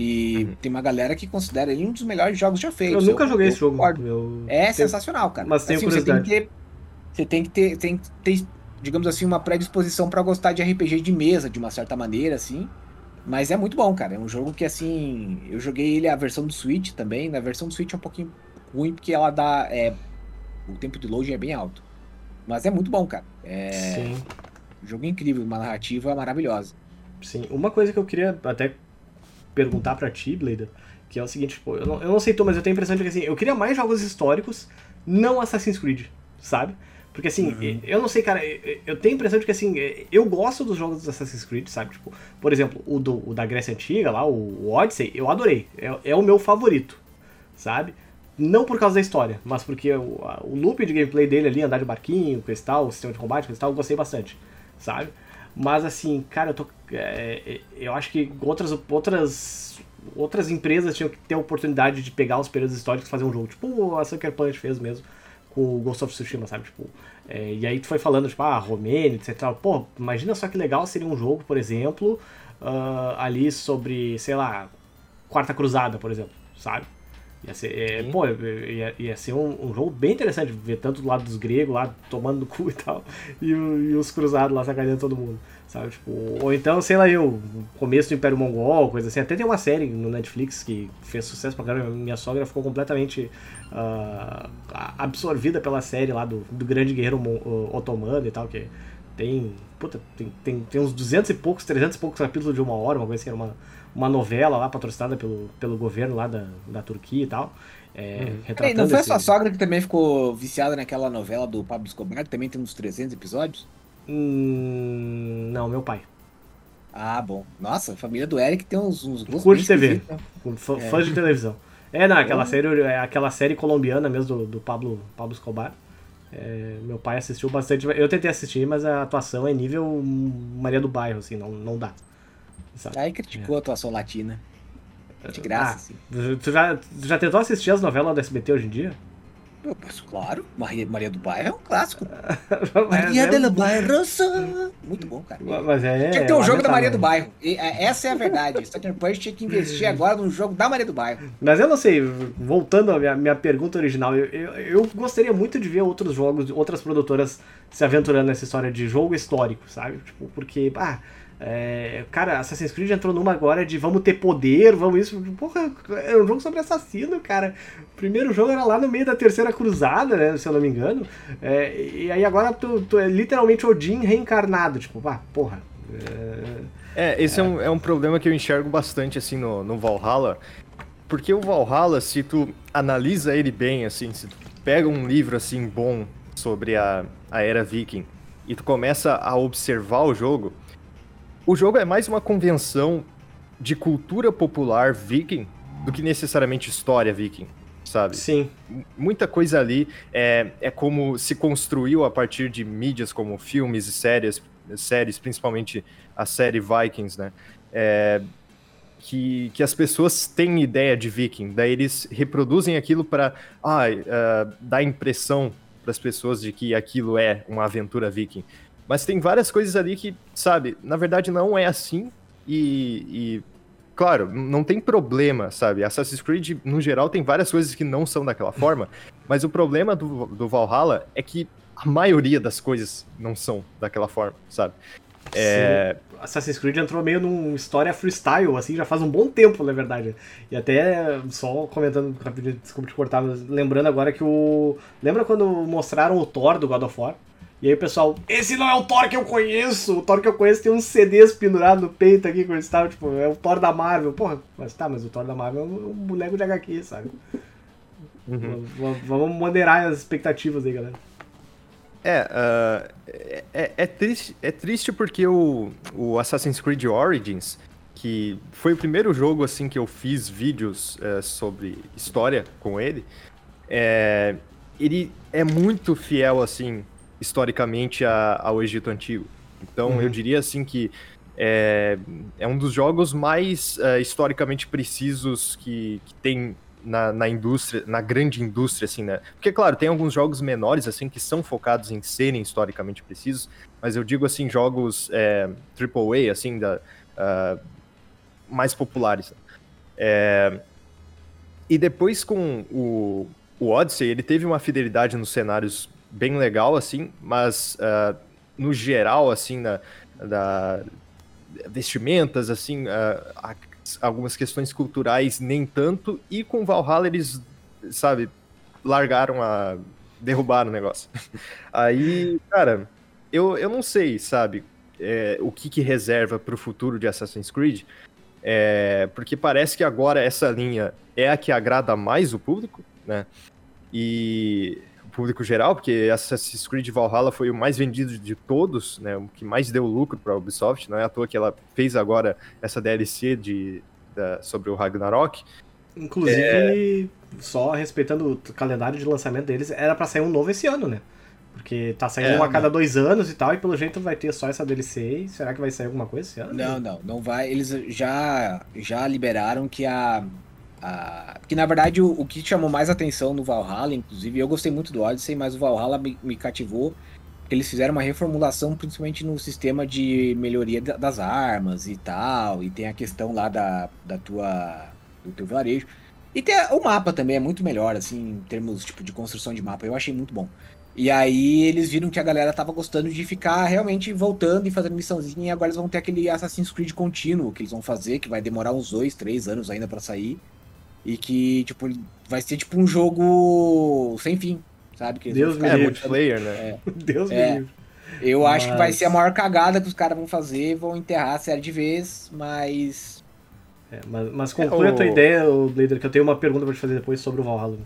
E uhum. tem uma galera que considera ele um dos melhores jogos já feitos. Eu nunca eu, joguei eu esse jogo. Eu... É tenho... sensacional, cara. Mas assim. Você tem que ter, você tem que ter, tem que ter digamos assim, uma predisposição para gostar de RPG de mesa, de uma certa maneira, assim. Mas é muito bom, cara. É um jogo que, assim, eu joguei ele a versão do Switch também. Na versão do Switch é um pouquinho ruim, porque ela dá. É, o tempo de loading é bem alto. Mas é muito bom, cara. É. Sim. Jogo incrível, uma narrativa maravilhosa. Sim. Uma coisa que eu queria até perguntar para ti, Blader, que é o seguinte, tipo, eu não, eu não sei tu, mas eu tenho a impressão de que assim, eu queria mais jogos históricos, não Assassin's Creed, sabe? Porque assim, uhum. eu não sei, cara, eu tenho a impressão de que assim, eu gosto dos jogos do Assassin's Creed, sabe? Tipo, por exemplo, o, do, o da Grécia Antiga lá, o Odyssey, eu adorei. É, é o meu favorito, sabe? Não por causa da história, mas porque o, o loop de gameplay dele ali, andar de barquinho, cristal, o sistema de combate, cristal, eu gostei bastante, sabe? Mas assim, cara, eu tô. É, é, eu acho que outras, outras, outras empresas tinham que ter a oportunidade de pegar os períodos históricos e fazer um jogo. Tipo a Sucker Punch fez mesmo com o Ghost of Tsushima, sabe? Tipo, é, e aí tu foi falando, tipo, ah, Romênia, etc. Pô, imagina só que legal seria um jogo, por exemplo, uh, ali sobre, sei lá, Quarta Cruzada, por exemplo, sabe? Ia ser, é, pô, ia, ia ser um, um, jogo bem interessante, ver tanto do lado dos gregos lá tomando no cu e tal, e, e os cruzados lá sacaneando todo mundo, sabe? Tipo, ou então, sei lá, eu, começo do Império Mongol, coisa assim. Até tem uma série no Netflix que fez sucesso pra caramba. Minha sogra ficou completamente uh, absorvida pela série lá do, do grande guerreiro otomano e tal, que tem, puta, tem, tem, tem uns 200 e poucos, 300 e poucos capítulos de uma hora, uma coisa que assim, era uma uma novela lá patrocinada pelo, pelo governo lá da, da Turquia e tal. É, hum. Peraí, não foi esse... a sua sogra que também ficou viciada naquela novela do Pablo Escobar, que também tem uns 300 episódios? Hum, não, meu pai. Ah, bom. Nossa, a família do Eric tem uns, uns gostos Curte TV, fãs é. de televisão. É, não, aquela, série, é aquela série colombiana mesmo do, do Pablo, Pablo Escobar. É, meu pai assistiu bastante. Eu tentei assistir, mas a atuação é nível Maria do Bairro, assim, não, não dá. Sabe? Aí criticou é. a atuação latina. De graça, ah. Tu já, tu já tentou assistir as novelas do SBT hoje em dia? Eu penso, claro. Maria, Maria do Bairro é um clássico. Maria é, do Bairro. Muito bom, cara. Mas é, tinha que ter um jogo da Maria do Bairro. E, é, essa é a verdade. Sucker Punch tinha que investir agora num jogo da Maria do Bairro. Mas eu não sei, voltando à minha, minha pergunta original, eu, eu, eu, gostaria muito de ver outros jogos, outras produtoras se aventurando nessa história de jogo histórico, sabe? Tipo, porque, ah, é, cara, Assassin's Creed entrou numa agora de vamos ter poder, vamos isso. Porra, é um jogo sobre assassino, cara. O primeiro jogo era lá no meio da terceira cruzada, né? Se eu não me engano. É, e aí agora tu, tu, é literalmente Odin reencarnado. Tipo, ah, porra. É, é esse é. um, é um problema que eu enxergo bastante assim no, no Valhalla. Porque o Valhalla, se tu analisa ele bem, assim, se tu pega um livro assim bom sobre a, a era viking e tu começa a observar o jogo, o jogo é mais uma convenção de cultura popular viking do que necessariamente história viking, sabe? Sim. Muita coisa ali é, é como se construiu a partir de mídias como filmes e séries, séries principalmente a série Vikings, né? É, que, que as pessoas têm ideia de viking, daí eles reproduzem aquilo para ah, uh, dar impressão para as pessoas de que aquilo é uma aventura viking. Mas tem várias coisas ali que, sabe, na verdade não é assim e, e claro, não tem problema, sabe? Assassin's Creed, no geral, tem várias coisas que não são daquela forma, mas o problema do, do Valhalla é que a maioria das coisas não são daquela forma, sabe? É... Assassin's Creed entrou meio num história freestyle, assim, já faz um bom tempo, na verdade. E até, só comentando rapidinho, desculpa te cortar, mas lembrando agora que o... Lembra quando mostraram o Thor do God of War? E aí o pessoal, esse não é o Thor que eu conheço. O Thor que eu conheço tem uns CDs pendurados no peito aqui, coisa tal, tipo, é o Thor da Marvel. Porra, mas tá, mas o Thor da Marvel é um boneco de HQ, sabe? Uhum. Vamos moderar as expectativas aí, galera. É, uh, é, é, triste, é triste porque o, o Assassin's Creed Origins, que foi o primeiro jogo assim que eu fiz vídeos uh, sobre história com ele, é, ele é muito fiel assim historicamente a, ao Egito Antigo. Então, uhum. eu diria assim que é, é um dos jogos mais é, historicamente precisos que, que tem na, na, indústria, na grande indústria, assim, né? Porque, claro, tem alguns jogos menores, assim, que são focados em serem historicamente precisos, mas eu digo, assim, jogos é, AAA, assim, da, uh, mais populares. É, e depois com o, o Odyssey, ele teve uma fidelidade nos cenários bem legal, assim, mas uh, no geral, assim, na, da vestimentas, assim, uh, algumas questões culturais nem tanto, e com Valhalla eles, sabe, largaram a... derrubaram o negócio. Aí, cara, eu, eu não sei, sabe, é, o que, que reserva para o futuro de Assassin's Creed, é, porque parece que agora essa linha é a que agrada mais o público, né? E público geral, porque Assassin's Creed Valhalla foi o mais vendido de todos, né? O que mais deu lucro para a Ubisoft. Não é à toa que ela fez agora essa DLC de, da, sobre o Ragnarok. Inclusive, é... só respeitando o calendário de lançamento deles, era para sair um novo esse ano, né? Porque tá saindo é, um a cada dois anos e tal, e pelo jeito vai ter só essa DLC. E será que vai sair alguma coisa esse ano? Não, não, não vai. Eles já, já liberaram que a. a que na verdade o, o que chamou mais atenção no Valhalla, inclusive, eu gostei muito do Odyssey, mas o Valhalla me, me cativou. Eles fizeram uma reformulação, principalmente no sistema de melhoria das armas e tal. E tem a questão lá da, da tua. do teu varejo. E tem o mapa também, é muito melhor, assim, em termos tipo, de construção de mapa. Eu achei muito bom. E aí eles viram que a galera tava gostando de ficar realmente voltando e fazendo missãozinha. E agora eles vão ter aquele Assassin's Creed contínuo que eles vão fazer, que vai demorar uns dois, três anos ainda para sair. E que, tipo, vai ser tipo um jogo sem fim, sabe? Que Deus me é, multiplayer, né? É. Deus é. me livre. Eu mas... acho que vai ser a maior cagada que os caras vão fazer, vão enterrar a série de vez, mas. É, mas, mas conclui é, o... a tua ideia, Blader, que eu tenho uma pergunta pra te fazer depois sobre o Valhalla.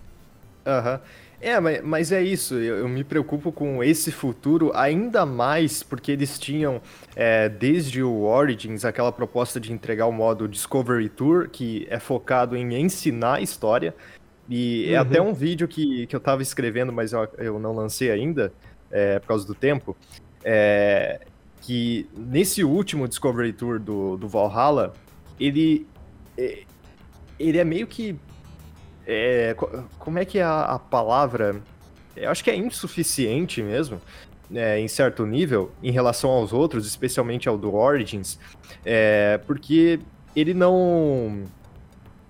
Aham. Uh -huh. É, mas é isso. Eu, eu, me preocupo com esse futuro ainda mais porque eles tinham, é, desde o Origins, aquela proposta de entregar o modo Discovery Tour, que é focado em ensinar a história. E é uhum. é até um vídeo que, que eu tava escrevendo, mas eu, eu não lancei ainda, é, por causa do tempo. É, que nesse último Discovery Tour do, do Valhalla, ele, é, ele é meio que é, como é que é a, a, palavra? Eu acho que é insuficiente mesmo, é, em certo nível, em relação aos outros, especialmente ao do Origins, é, porque ele não.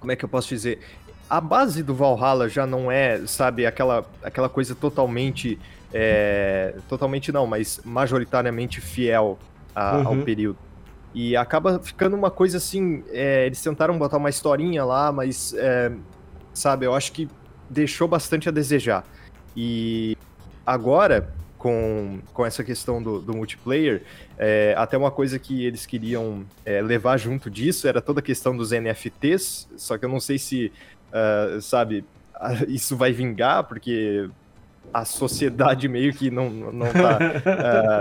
Como é que eu posso dizer? A base do Valhalla já não é, sabe, aquela, aquela coisa totalmente. É, totalmente não, mas majoritariamente fiel a, uhum. ao período. E acaba ficando uma coisa assim. É, eles tentaram botar uma historinha lá, mas é, sabe? Eu acho que deixou bastante a desejar. E agora, com, com essa questão do, do multiplayer, é, até uma coisa que eles queriam é, levar junto disso era toda a questão dos NFTs, só que eu não sei se, uh, sabe, isso vai vingar, porque a sociedade meio que não, não tá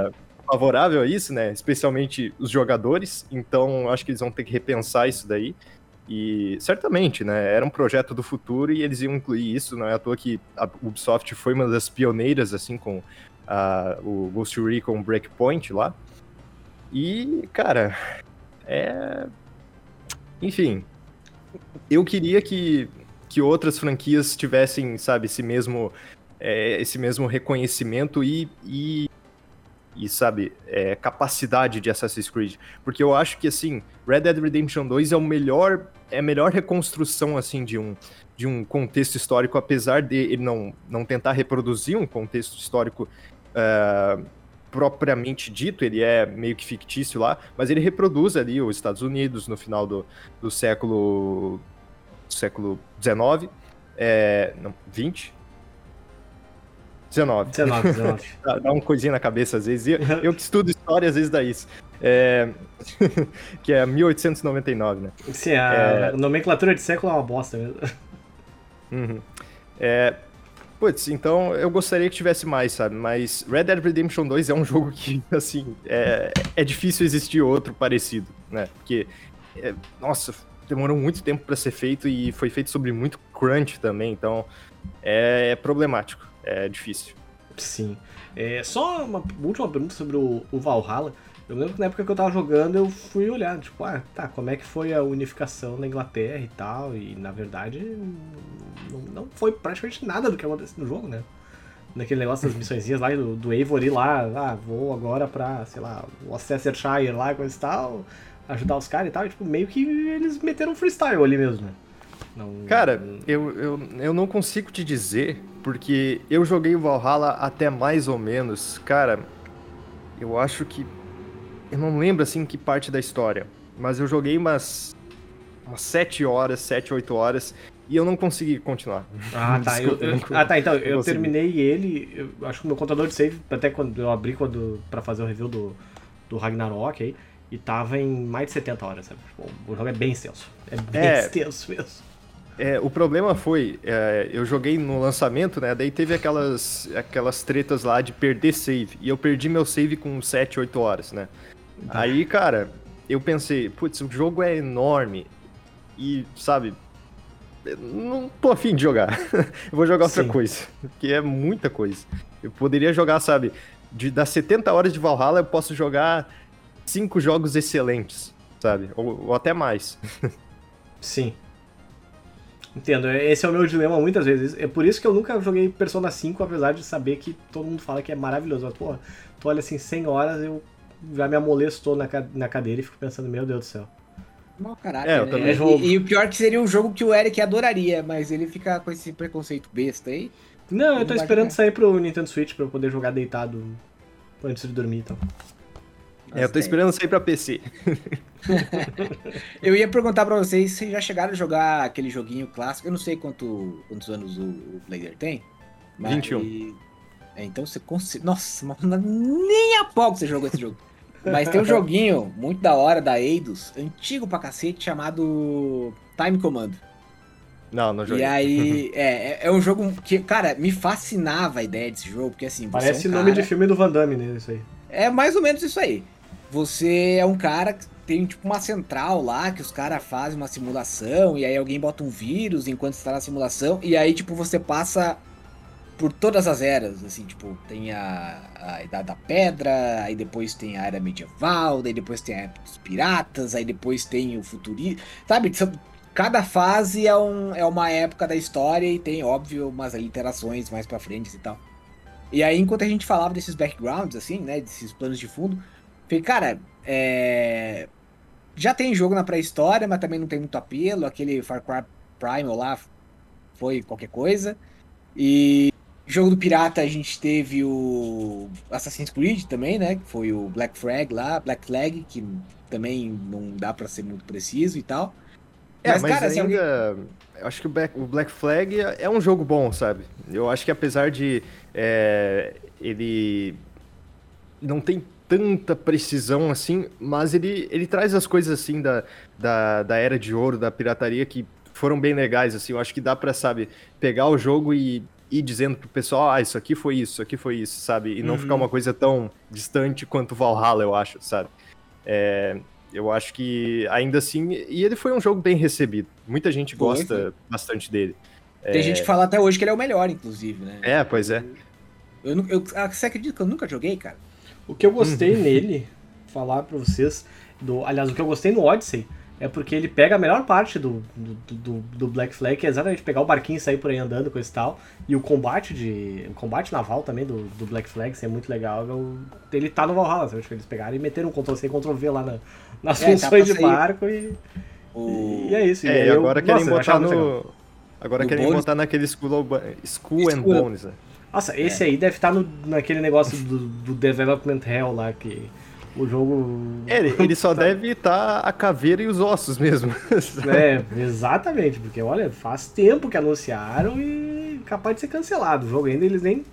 uh, favorável a isso, né? Especialmente os jogadores, então acho que eles vão ter que repensar isso daí. E certamente, né, era um projeto do futuro e eles iam incluir isso, não é à toa que a Ubisoft foi uma das pioneiras, assim, com o Ghost Recon Breakpoint lá. E, cara, é... Enfim, eu queria que, que outras franquias tivessem, sabe, esse mesmo, é, esse mesmo reconhecimento e, e e, sabe, é, capacidade de Assassin's Creed. Porque eu acho que, assim, Red Dead Redemption 2 é o melhor, é a melhor reconstrução, assim, de um, de um contexto histórico, apesar de ele não, não tentar reproduzir um contexto histórico uh, propriamente dito, ele é meio que fictício lá, mas ele reproduz ali os Estados Unidos no final do, do século século 19, é, não, 20, 19. 19, 19. dá, dá uma coisinha na cabeça às vezes. Eu, eu que estudo história, às vezes dá isso. É... que é 1899, né? Sim, a é... nomenclatura de século é uma bosta mesmo. Uhum. É... Putz, então eu gostaria que tivesse mais, sabe? Mas Red Dead Redemption 2 é um jogo que, assim, é, é difícil existir outro parecido, né? Porque, é... nossa, demorou muito tempo para ser feito e foi feito sobre muito crunch também, então é problemático é difícil. Sim. É, só uma última pergunta sobre o, o Valhalla. Eu lembro que na época que eu tava jogando, eu fui olhar, tipo, ah, tá, como é que foi a unificação na Inglaterra e tal, e na verdade não, não foi praticamente nada do que aconteceu no jogo, né? Naquele negócio das missõezinhas lá do, do Avery lá, ah, vou agora pra, sei lá, o Shire lá, coisa e tal, ajudar os caras e tal, e tipo, meio que eles meteram freestyle ali mesmo, né? Não, Cara, não... Eu, eu, eu não consigo te dizer, porque eu joguei o Valhalla até mais ou menos. Cara, eu acho que. Eu não lembro assim que parte da história, mas eu joguei umas. umas 7 horas, 7, 8 horas. E eu não consegui continuar. Ah, tá. Eu, eu, ah, tá. Então, eu consegui. terminei ele. Eu acho que o meu contador de save, até quando eu abri quando, pra fazer o review do, do Ragnarok aí, e tava em mais de 70 horas, sabe? Tipo, o jogo é bem extenso. É bem é, extenso mesmo. É, o problema foi, é, eu joguei no lançamento, né? Daí teve aquelas, aquelas tretas lá de perder save. E eu perdi meu save com 7, 8 horas, né? Aí, cara, eu pensei, putz, o jogo é enorme. E, sabe, não tô afim de jogar. eu vou jogar outra Sim. coisa. Porque é muita coisa. Eu poderia jogar, sabe, de, das 70 horas de Valhalla, eu posso jogar cinco jogos excelentes, sabe? Ou, ou até mais. Sim. Entendo, esse é o meu dilema muitas vezes. É por isso que eu nunca joguei Persona 5, apesar de saber que todo mundo fala que é maravilhoso. Mas, pô, tu olha assim, 100 horas, eu já me amolestou na, na cadeira e fico pensando, meu Deus do céu. Mau caráter, É, eu né? também. E- jogo. E, o pior que seria um jogo que o Eric adoraria, mas ele fica com esse preconceito besta aí. Não, eu tô esperando jogar. sair pro Nintendo Switch pra eu poder jogar deitado antes de dormir então. É, eu tô esperando sair pra PC. Eu ia perguntar pra vocês se já chegaram a jogar aquele joguinho clássico. Eu não sei quanto, quantos anos o, o Blader tem. 21. É, então você consegue. Nossa, mas nem a pouco você jogou esse jogo. Mas tem um joguinho muito da hora da Eidos, antigo pra cacete, chamado Time Command. Não, não joguei. E aí, é, é- é um jogo que, cara, me fascinava a ideia desse jogo, porque assim, Parece é um nome cara- de filme do Van Damme, né? Isso aí. É mais ou menos isso aí. Você é um cara tem tipo uma central lá que os caras fazem uma simulação e aí alguém bota um vírus enquanto está na simulação e aí tipo você passa por todas as eras, assim, tipo, tem a, a Idade da Pedra, aí depois tem a Era Medieval, daí depois tem a Época dos Piratas, aí depois tem o Futurismo, sabe? Cada fase é, um, é uma época da história e tem, óbvio, umas literações mais pra frente e tal. E aí, enquanto a gente falava desses backgrounds, assim, né, desses planos de fundo, falei, cara, é... já tem jogo na pré-história, mas também não tem muito apelo. Aquele Far Cry Primal lá foi qualquer coisa. E jogo do pirata a gente teve o Assassin's Creed também, né, que foi o Black Flag lá, Black Flag, que também não dá pra ser muito preciso e tal. É, mas, cara, se alguém- ainda. Eu acho que o Black, Flag é é um jogo bom, sabe? Eu acho que apesar de é, ele não tem tanta precisão assim, mas ele, ele traz as coisas assim da, da, da era de ouro, da pirataria, que foram bem legais, assim. Eu acho que dá pra, sabe, pegar o jogo e ir dizendo pro pessoal, ah, isso aqui foi isso, isso aqui foi isso, sabe? E não Uhum. ficar uma coisa tão distante quanto Valhalla, eu acho, sabe? É, eu acho que ainda assim. E ele foi um jogo bem recebido. Muita gente gosta foi. bastante dele. Tem gente que fala até hoje que ele é o melhor, inclusive, né? É, pois é. Eu, eu, ah, você acredita que eu nunca joguei, cara? O que eu gostei nele, falar pra vocês, do, aliás, o que eu gostei no Odyssey é porque ele pega a melhor parte do, do, do, do Black Flag, que é exatamente pegar o barquinho e sair por aí andando com esse tal. E o combate de. O combate naval também do, do Black Flag, isso é muito legal. eu- ele tá no Valhalla, sabe? Tipo, Eles pegaram e meteram um Ctrl C e Ctrl V lá na- nas É, funções de barco e, O... e é isso. É, aí e eu- agora querem nossa, eu botar no. Agora No querem Bones? botar naquele Skull, Oba- Skull and Skull- Bones, né? Nossa, esse aí deve estar no, naquele negócio do, do Development Hell lá, que o jogo. É, ele, ele só deve estar a caveira e os ossos mesmo. É, exatamente, porque olha, faz tempo que anunciaram e capaz de ser cancelado. O jogo ainda eles nem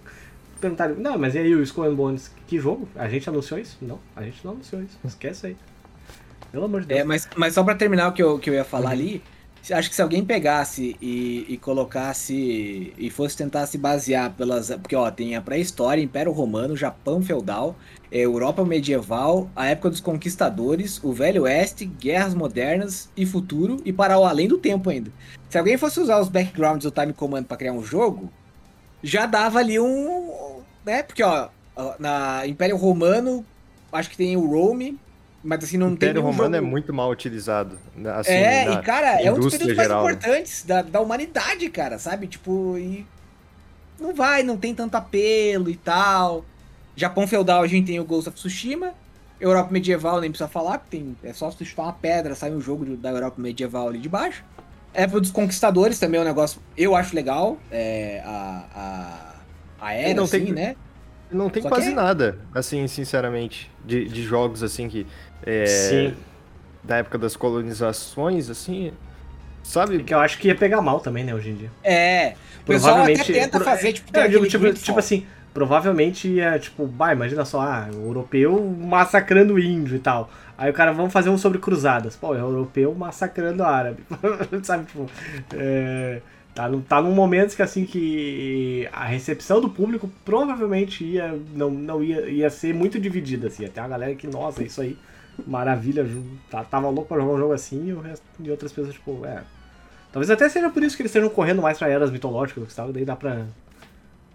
perguntaram, não, mas e aí o Skull and Bones, que jogo? A gente anunciou isso? Não, a gente não anunciou isso. Esquece aí. Pelo amor de Deus. É, mas, mas só pra terminar o que eu, que eu ia falar ali, acho que se alguém pegasse e, e colocasse e fosse tentar se basear pelas. Porque, ó, tem a pré-história, Império Romano, Japão feudal, é, Europa medieval, a época dos conquistadores, o Velho Oeste, guerras modernas e futuro, e para o além do tempo ainda. Se alguém fosse usar os backgrounds do Time Command pra criar um jogo, já dava ali um. né? Porque, ó, na Império Romano, acho que tem o Rome. Mas assim, não o Império tem nenhum Romano é jogo- muito mal utilizado. né, Assim, é, e cara, é um dos períodos mais geral, né? importantes da, da humanidade, cara, sabe? Tipo, e. Não vai, não tem tanto apelo e tal. Japão feudal, a gente tem o Ghost of Tsushima. Europa medieval, nem precisa falar, porque tem, é só se chutar uma pedra, sai um jogo da Europa medieval ali de baixo. Época dos Conquistadores também é um negócio, eu acho legal. É, a, a, a era, não assim, tem- né? Não tem Só quase que- nada, assim, sinceramente, de, de jogos assim que. É, Sim. Da época das colonizações, assim. Sabe? Que eu acho que ia pegar mal também, né, hoje em dia. É. O pessoal até Provavelmente- tenta pro- fazer, tipo, É, eu digo, tipo, tipo assim, provavelmente ia, tipo, bah, imagina só, ah, o europeu massacrando o índio e tal. Aí o cara, vamos fazer um sobre cruzadas. Pô, é europeu massacrando árabe. Sabe, tipo. É, tá, num, tá num momento que assim que a recepção do público provavelmente ia, não, não ia, ia ser muito dividida, assim. Até a galera que, nossa, isso aí, maravilha, tá, tava louco pra jogar um jogo assim, e, o resto, e outras pessoas, tipo, é. Talvez até seja por isso que eles estejam correndo mais pra eras mitológicas, tal, daí dá pra.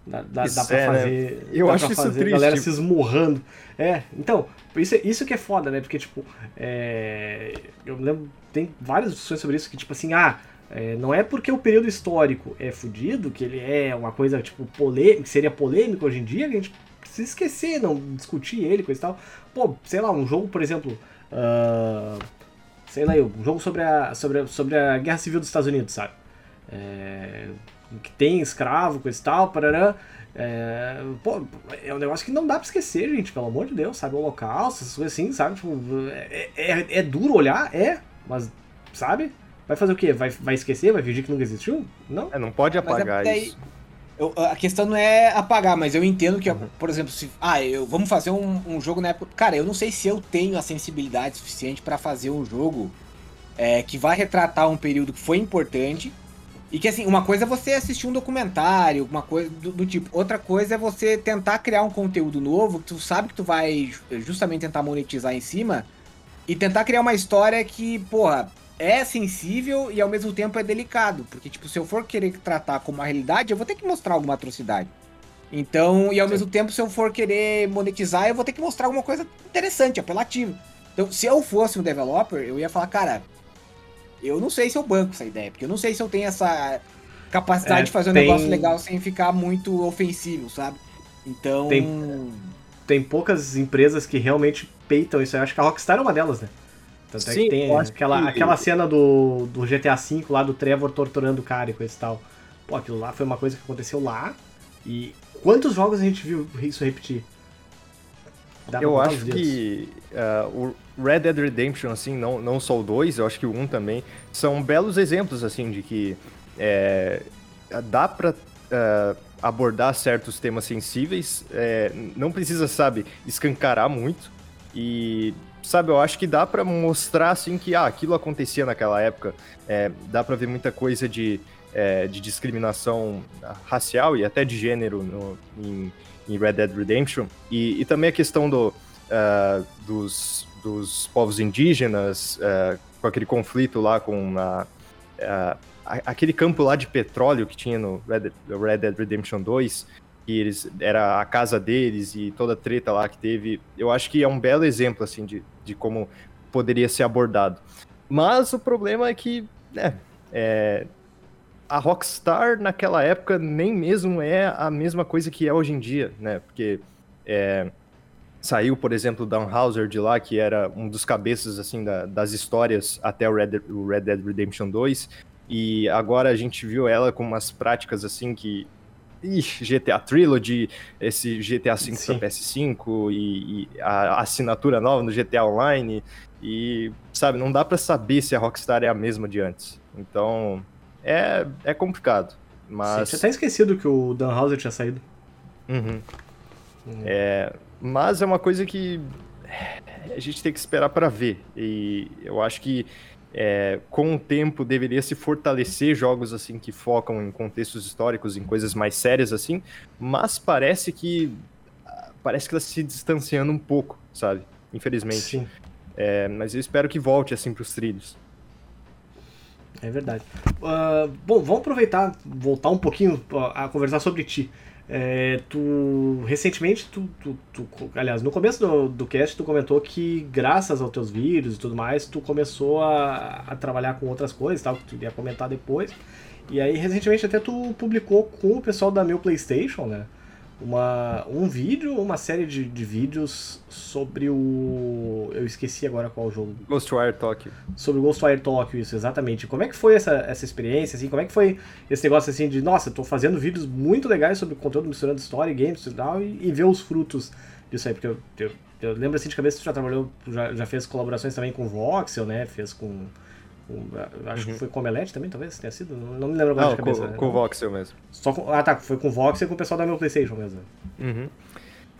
Dá, dá, dá pra é, né? fazer. Eu acho isso fazer triste, galera tipo- se esmurrando. É, então, isso, isso que é foda, né? Porque, tipo, é, eu lembro, tem várias discussões sobre isso que, tipo assim, ah, é, não é porque o período histórico é fudido, que ele é uma coisa, tipo, polêmica, que seria polêmico hoje em dia, que a gente precisa esquecer, não discutir ele, coisa e tal. Pô, sei lá, um jogo, por exemplo, ah, sei lá, eu, um jogo sobre a, sobre, a, sobre a Guerra Civil dos Estados Unidos, sabe? É, que tem escravo, coisa e tal, parará. É, pô, é um negócio que não dá pra esquecer, gente, pelo amor de Deus, sabe? O holocausto, essas coisas assim, sabe? Tipo, é, é, é duro olhar, é, mas, sabe? Vai fazer o quê? Vai, vai esquecer? Vai fingir que nunca existiu? Não? É, não pode Mas é apagar daí- isso. Eu- a questão não é apagar, mas eu entendo que, por exemplo, se. Ah, eu, vamos fazer um, um jogo na época. Cara, eu não sei se eu tenho a sensibilidade suficiente pra fazer um jogo é, que vai retratar um período que foi importante. E que assim, uma coisa é você assistir um documentário, uma coisa do, do tipo. Outra coisa é você tentar criar um conteúdo novo, que tu sabe que tu vai ju- justamente tentar monetizar em cima. E tentar criar uma história que, porra, é sensível e ao mesmo tempo é delicado. Porque, tipo, se eu for querer tratar como uma realidade, eu vou ter que mostrar alguma atrocidade. Então, e ao mesmo tempo, se eu for querer monetizar, eu vou ter que mostrar alguma coisa interessante, apelativa. Então, se eu fosse um developer, eu ia falar, cara, eu não sei se eu banco essa ideia, porque eu não sei se eu tenho essa capacidade É, de fazer um tem- negócio legal sem ficar muito ofensivo, sabe? Então. Tem- Tem poucas empresas que realmente peitam isso aí. Eu acho que a Rockstar é uma delas, né? Tanto é Sim, que tem aquela, que- aquela cena do, do GTA V lá do Trevor torturando o cara e coisa e tal. Pô, aquilo lá foi uma coisa que aconteceu lá. E quantos jogos a gente viu isso repetir? Dá Eu acho que ah, o Red Dead Redemption, assim, não, não só o 2, eu acho que o 1 também, são belos exemplos, assim, de que é, dá pra ah, abordar certos temas sensíveis, é, não precisa, sabe, escancarar muito, e, sabe, eu acho que dá pra mostrar, assim, que, ah, aquilo acontecia naquela época, é, dá pra ver muita coisa de, é, de discriminação racial e até de gênero no, em, em Red Dead Redemption, e, e também a questão do, ah, dos, dos povos indígenas, ah, com aquele conflito lá com a, a- aquele campo lá de petróleo que tinha no Red Dead Redemption 2, que eles, era a casa deles e toda a treta lá que teve, eu acho que é um belo exemplo, assim, de, de como poderia ser abordado. Mas o problema é que, né, é, a Rockstar naquela época nem mesmo é a mesma coisa que é hoje em dia, né? Porque é, saiu, por exemplo, o Downhauser de lá, que era um dos cabeças assim da- das histórias até o Red, o Red Dead Redemption 2, e agora a gente viu ela com umas práticas assim que Ixi, GTA Trilogy, esse GTA V Sim. para PS5 e, e a assinatura nova no GTA Online e sabe, não dá pra saber se a Rockstar é a mesma de antes. Então, é, é complicado. Sim, Mas. tinha até esquecido que o Dan Houser tinha saído. Uhum. É, mas é uma coisa que a gente tem que esperar para ver. E eu acho que é, com o tempo deveria se fortalecer jogos assim que focam em contextos históricos, em coisas mais sérias assim. Mas parece que parece que está se distanciando um pouco, sabe? Infelizmente. Sim, É, mas eu espero que volte assim para os trilhos. é verdade. Ah, bom, vamos aproveitar, voltar um pouquinho a conversar sobre ti. É, tu recentemente, tu, tu, tu- aliás, no começo do, do cast, tu comentou que graças aos teus vídeos e tudo mais, tu começou a, a trabalhar com outras coisas, tal, que tu ia comentar depois. E aí, recentemente, até tu publicou com o pessoal da meu PlayStation, né? Uma, um vídeo, uma série de, de vídeos sobre o. Eu esqueci agora qual jogo Ghostwire Tokyo. sobre o Ghostwire Tokyo, isso, exatamente. Como é que foi essa, essa experiência, assim? Como é que foi esse negócio, assim, de, nossa, tô fazendo vídeos muito legais sobre conteúdo misturando história games e tal, e, e ver os frutos disso aí, porque eu, eu, eu lembro, assim, de cabeça que tu já trabalhou, já, já fez colaborações também com Voxel, né, fez com... acho que foi com o Omelete também, talvez, tenha sido, não, me lembro agora Não, de cabeça. com, né? com o Voxel mesmo. Só com- ah, tá, foi com o Voxel e com o pessoal da meu Playstation mesmo. Uhum.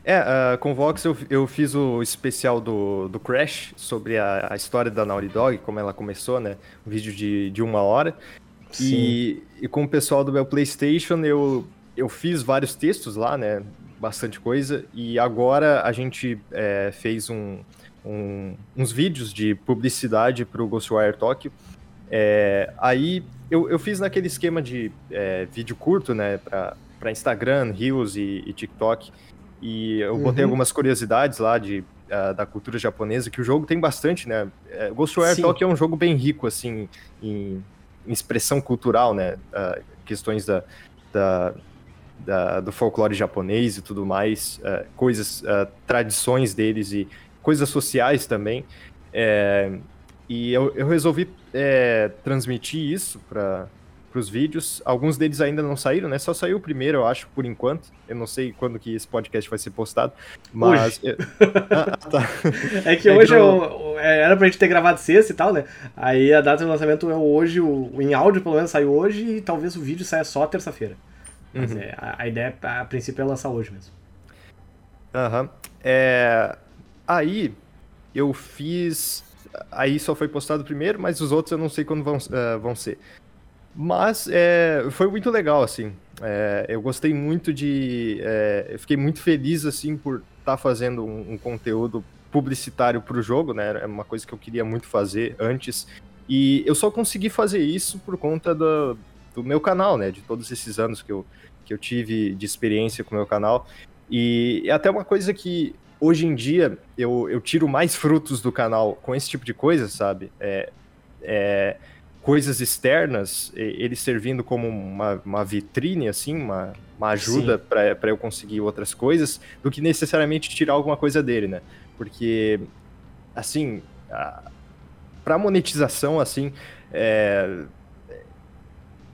É, uh, com o Vox eu, eu fiz o especial do, do Crash sobre a, a história da Naughty Dog, como ela começou, né? Um vídeo de, de uma hora. E, e, com o pessoal do meu PlayStation eu, eu fiz vários textos lá, né? Bastante coisa. E agora a gente é, fez um, um, uns vídeos de publicidade para o Ghostwire Tokyo. É, aí eu, eu fiz naquele esquema de é, vídeo curto, né? Para Instagram, Reels e, e TikTok. E eu uhum. botei algumas curiosidades lá de, uh, da cultura japonesa, que o jogo tem bastante, né? É, Ghostwire Tokyo é um jogo bem rico, assim, em, em expressão cultural, né? Uh, questões da, da, da, do folclore japonês e tudo mais, uh, coisas, tradições deles e coisas sociais também. É, e eu, eu resolvi é, transmitir isso para os vídeos. Alguns deles ainda não saíram, né? Só saiu o primeiro, eu acho, por enquanto. Eu não sei quando que esse podcast vai ser postado, mas... Hoje. ah, tá. É que é hoje eu... É, era pra gente ter gravado sexta e tal, né? Aí a data do lançamento é hoje, o... em áudio pelo menos saiu hoje e talvez o vídeo saia só terça-feira. Uhum. é, a, a, ideia, a princípio, é lançar hoje mesmo. Aham. Uhum. É... Aí eu fiz... Aí só foi postado primeiro, mas os outros eu não sei quando vão, uh, vão ser. Mas é, foi muito legal, assim. É, eu gostei muito de. É, eu fiquei muito feliz, assim, por estar tá fazendo um, um, conteúdo publicitário para o jogo, né? É uma coisa que eu queria muito fazer antes. E eu só consegui fazer isso por conta do, do meu canal, né? De todos esses anos que eu, que eu tive de experiência com o meu canal. E é até uma coisa que hoje em dia eu, eu tiro mais frutos do canal com esse tipo de coisa, sabe? É, é, coisas externas, ele servindo como uma, uma vitrine, assim, uma, uma ajuda para eu conseguir outras coisas, do que necessariamente tirar alguma coisa dele, né? Porque, assim, para monetização, assim, é,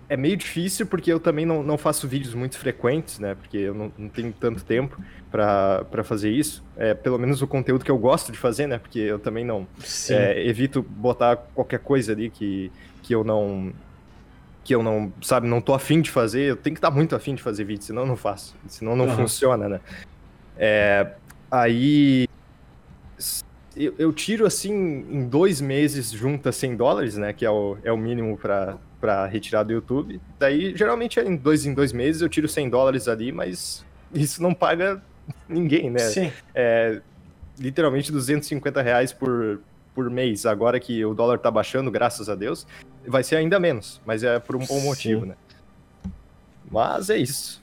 é meio difícil porque eu também não, não faço vídeos muito frequentes, né? Porque eu não, não tenho tanto tempo para fazer isso. É, pelo menos o conteúdo que eu gosto de fazer, né? Porque eu também não é, evito botar qualquer coisa ali que que eu não que eu não, sabe, não tô afim de fazer, eu tenho que estar tá muito afim de fazer vídeo, senão eu não faço, senão não uhum. funciona, né? É, aí eu, eu, tiro assim em dois meses junta 100 dólares, né, que é o, é o mínimo para retirar do YouTube. Daí geralmente em dois em dois meses eu tiro 100 dólares ali, mas isso não paga ninguém, né? Sim. É literalmente 250 reais por, por mês, agora que o dólar tá baixando, graças a Deus, vai ser ainda menos, mas é por um bom motivo, Sim. né? Mas é isso.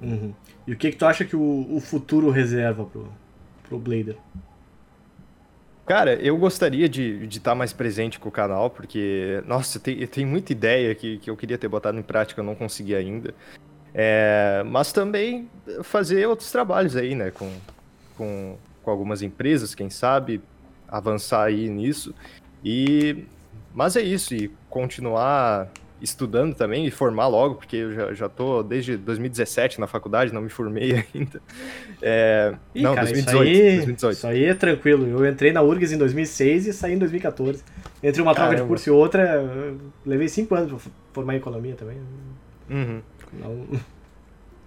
Uhum. E o que, que tu acha que o, o futuro reserva pro, pro Blader? Cara, eu gostaria de estar tá mais presente com o canal, porque, nossa, tem, tem muita ideia que, que eu queria ter botado em prática, eu não consegui ainda. É, mas também fazer outros trabalhos aí, né, com, com, com algumas empresas, quem sabe, avançar aí nisso. E mas é isso, e continuar estudando também e formar logo, porque eu já, já tô desde 2017 na faculdade, não me formei ainda. É... Ih, não, cara, 2018, isso aí, 2018. Isso aí é tranquilo. Eu entrei na URGS em 2006 e saí em 2014. Entre uma troca de curso e outra, levei cinco anos para formar em economia também. Uhum. Não...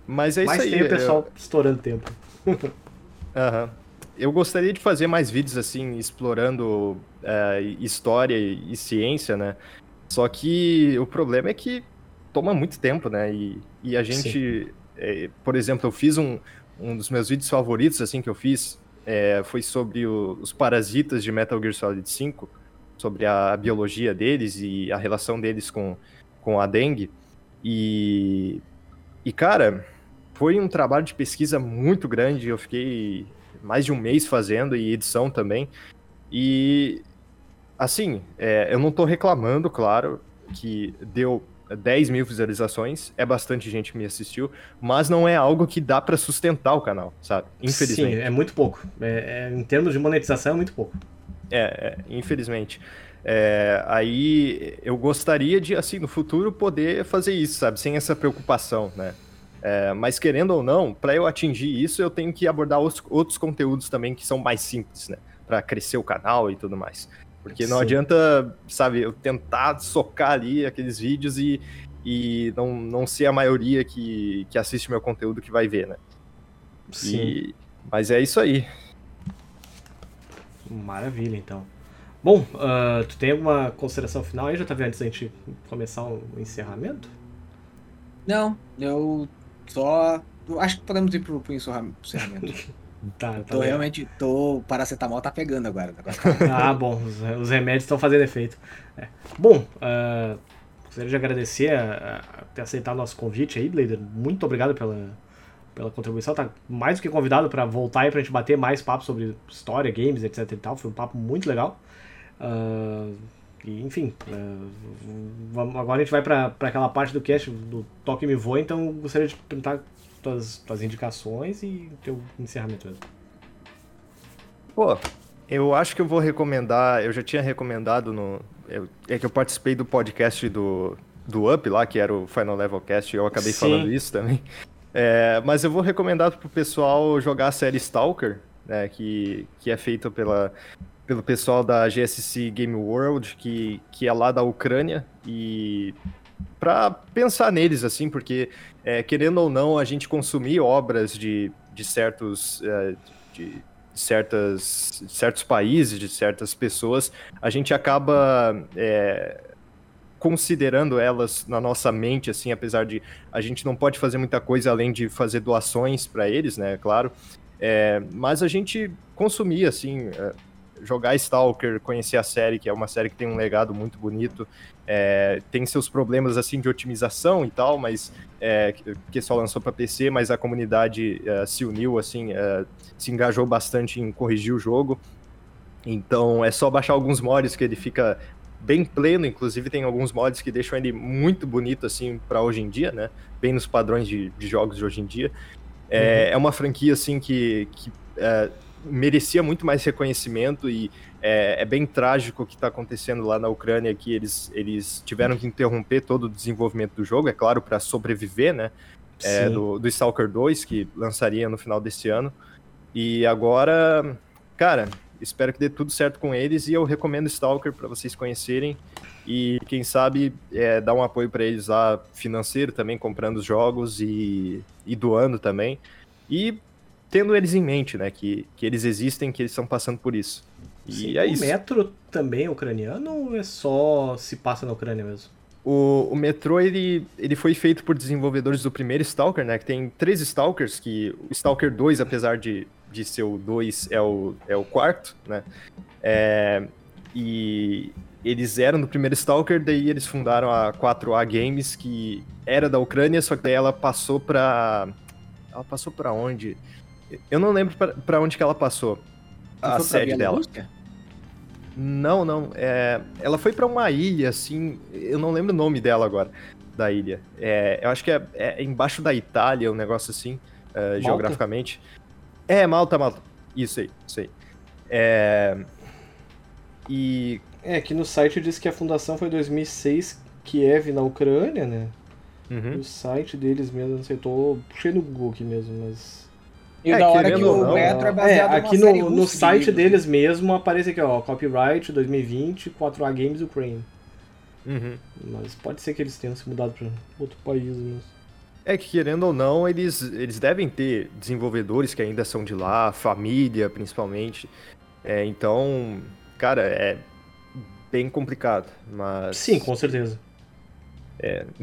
Mas é isso aí. tem o pessoal eu... estourando tempo. Aham. uhum eu gostaria de fazer mais vídeos assim, explorando é, história e ciência, né? Só que o problema é que toma muito tempo, né? E, e a gente, é, por exemplo, eu fiz um, um dos meus vídeos favoritos, assim, que eu fiz, é, foi sobre o, os parasitas de Metal Gear Solid 5, sobre a biologia deles e a relação deles com, com a dengue. E, e, cara, foi um trabalho de pesquisa muito grande, eu fiquei mais de um mês fazendo e edição também. E, assim, é, eu não tô reclamando, claro, que deu 10 mil visualizações, é bastante gente que me assistiu, mas não é algo que dá para sustentar o canal, sabe? Infelizmente. Sim, é muito pouco. É, é, em termos de monetização, é muito pouco. É, é infelizmente. É, aí eu gostaria de, assim, no futuro poder fazer isso, sabe? Sem essa preocupação, né? É, mas querendo ou não, para eu atingir isso, eu tenho que abordar os, outros conteúdos também que são mais simples, né? Para crescer o canal e tudo mais. Porque não Sim. adianta, sabe, eu tentar socar ali aqueles vídeos e, e não, não ser a maioria que, que assiste meu conteúdo que vai ver, né? Sim. E, Mas é isso aí. Maravilha, então. Bom, uh, tu tem alguma consideração final aí, JV, antes da gente começar o encerramento? Não, eu só. eu acho que podemos ir pro, pro encerramento. Tá, tá Tô legal. realmente. Tô. O paracetamol tá pegando agora. tá- Ah, bom, os, os remédios estão fazendo efeito. É. Bom, uh, gostaria de agradecer a, a ter aceitado nosso convite aí, Blader. Muito obrigado pela, pela contribuição. Tá mais do que convidado para voltar aí pra gente bater mais papo sobre história, games, etc e tal. Foi um papo muito legal. Uh, e, enfim, uh, vamos- agora a gente vai pra aquela parte do cast do Toque Me Voa, então gostaria de perguntar tuas, tuas indicações e teu encerramento mesmo. Pô, eu acho que eu vou recomendar. Eu já tinha recomendado no. eu- é que eu participei do podcast do, do Up lá, que era o Final Level Cast, e eu acabei Sim. falando isso também. É, mas eu vou recomendar pro pessoal jogar a série Stalker, né, que, que é feita pela, pelo pessoal da GSC Game World, que, que é lá da Ucrânia, e para pensar neles, assim, porque, é, querendo ou não, a gente consumir obras de, de certos. é, de, certas, de certos países, de certas pessoas, a gente acaba é, considerando elas na nossa mente, assim, apesar de a gente não pode fazer muita coisa além de fazer doações para eles, né, claro. É, mas a gente consumir, assim, é, jogar Stalker, conhecer a série, que é uma série que tem um legado muito bonito, é, tem seus problemas, assim, de otimização e tal, mas é, que- só lançou para PC, mas a comunidade é, se uniu, assim, é, se engajou bastante em corrigir o jogo. Então é só baixar alguns mods que ele fica bem pleno, inclusive tem alguns mods que deixam ele muito bonito assim para hoje em dia, né? Bem nos padrões de, de jogos de hoje em dia. É, é uma franquia assim que, que é, merecia muito mais reconhecimento e é, é bem trágico o que está acontecendo lá na Ucrânia, que eles, eles tiveram que interromper todo o desenvolvimento do jogo, é claro, para sobreviver, né? é, do, do Stalker 2, que lançaria no final desse ano. E agora, cara, espero que dê tudo certo com eles e eu recomendo Stalker para vocês conhecerem e quem sabe é, dar um apoio para eles lá financeiro também, comprando os jogos e, e doando também. E tendo eles em mente, né, que, que eles existem, que eles estão passando por isso. E Sim, é o isso. Metro também é ucraniano ou é só se passa na Ucrânia mesmo? O, o Metro, ele, ele foi feito por desenvolvedores do primeiro Stalker, né? Que tem três Stalkers, que o Stalker 2, apesar de, de ser o 2, é o, é o quarto, né? É, e eles eram do primeiro Stalker, daí eles fundaram a 4A Games, que era da Ucrânia, só que daí ela passou pra... Ela passou pra onde? Eu não lembro pra, pra onde que ela passou. A sede dela. Não, não. É, ela foi pra uma ilha, assim. Eu não lembro o nome dela agora, da ilha. É, eu acho que é, é embaixo da Itália, um negócio assim, é, geograficamente. É, Malta, Malta. Isso aí, isso aí. É, e. É, aqui no site diz que a fundação foi em 2006, Kiev, na Ucrânia, né? Uhum. o site deles mesmo, não sei, tô puxei no Google aqui mesmo, mas... E É, da hora que querendo ou o não, Metro é é, baseado aqui numa série no, no de site livros. deles mesmo aparece aqui, ó, copyright 2020, 4A Games Ukraine. Uhum. Mas pode ser que eles tenham se mudado pra outro país mesmo. É que, querendo ou não, eles, eles devem ter desenvolvedores que ainda são de lá, família, principalmente. É, então, cara, é bem complicado, mas... Sim, com certeza.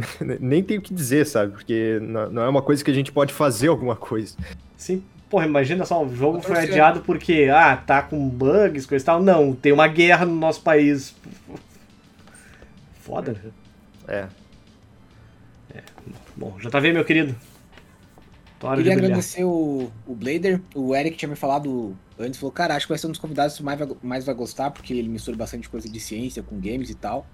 Nem tenho o que dizer, sabe? Porque não é uma coisa que a gente pode fazer alguma coisa. Sim, porra, imagina só, o jogo foi torcendo. adiado porque, ah, tá com bugs, coisa e tal. Não, tem uma guerra no nosso país. Foda, né? É. Bom, já tá vendo, meu querido? Queria agradecer o, o Blader. O Eric tinha me falado antes, falou, cara, acho que vai ser um dos convidados que mais vai, mais vai gostar, porque ele mistura bastante coisa de ciência com games e tal.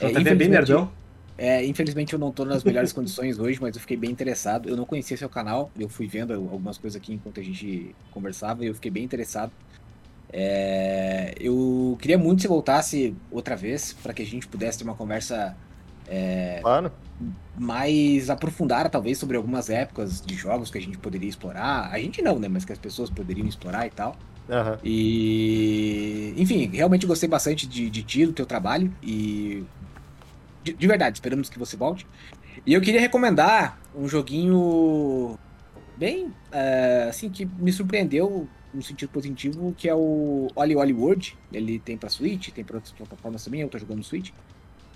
Já É, tá vendo bem nerdão? É, infelizmente eu não tô nas melhores condições hoje, mas eu fiquei bem interessado. Eu não conhecia seu canal, eu fui vendo algumas coisas aqui enquanto a gente conversava e eu fiquei bem interessado. É, eu queria muito que você voltasse outra vez para que a gente pudesse ter uma conversa Claro. mais aprofundada, talvez, sobre algumas épocas de jogos que a gente poderia explorar. A gente não, né? Mas que as pessoas poderiam explorar e tal. Aham. E. Enfim, realmente gostei bastante de, de ti, do teu trabalho. E. De, de verdade, esperamos que você volte. E eu queria recomendar um joguinho bem, uh, assim, que me surpreendeu no sentido positivo, que é o Oli Oli World. Ele tem pra Switch, tem pra outras plataformas também, eu tô jogando no Switch.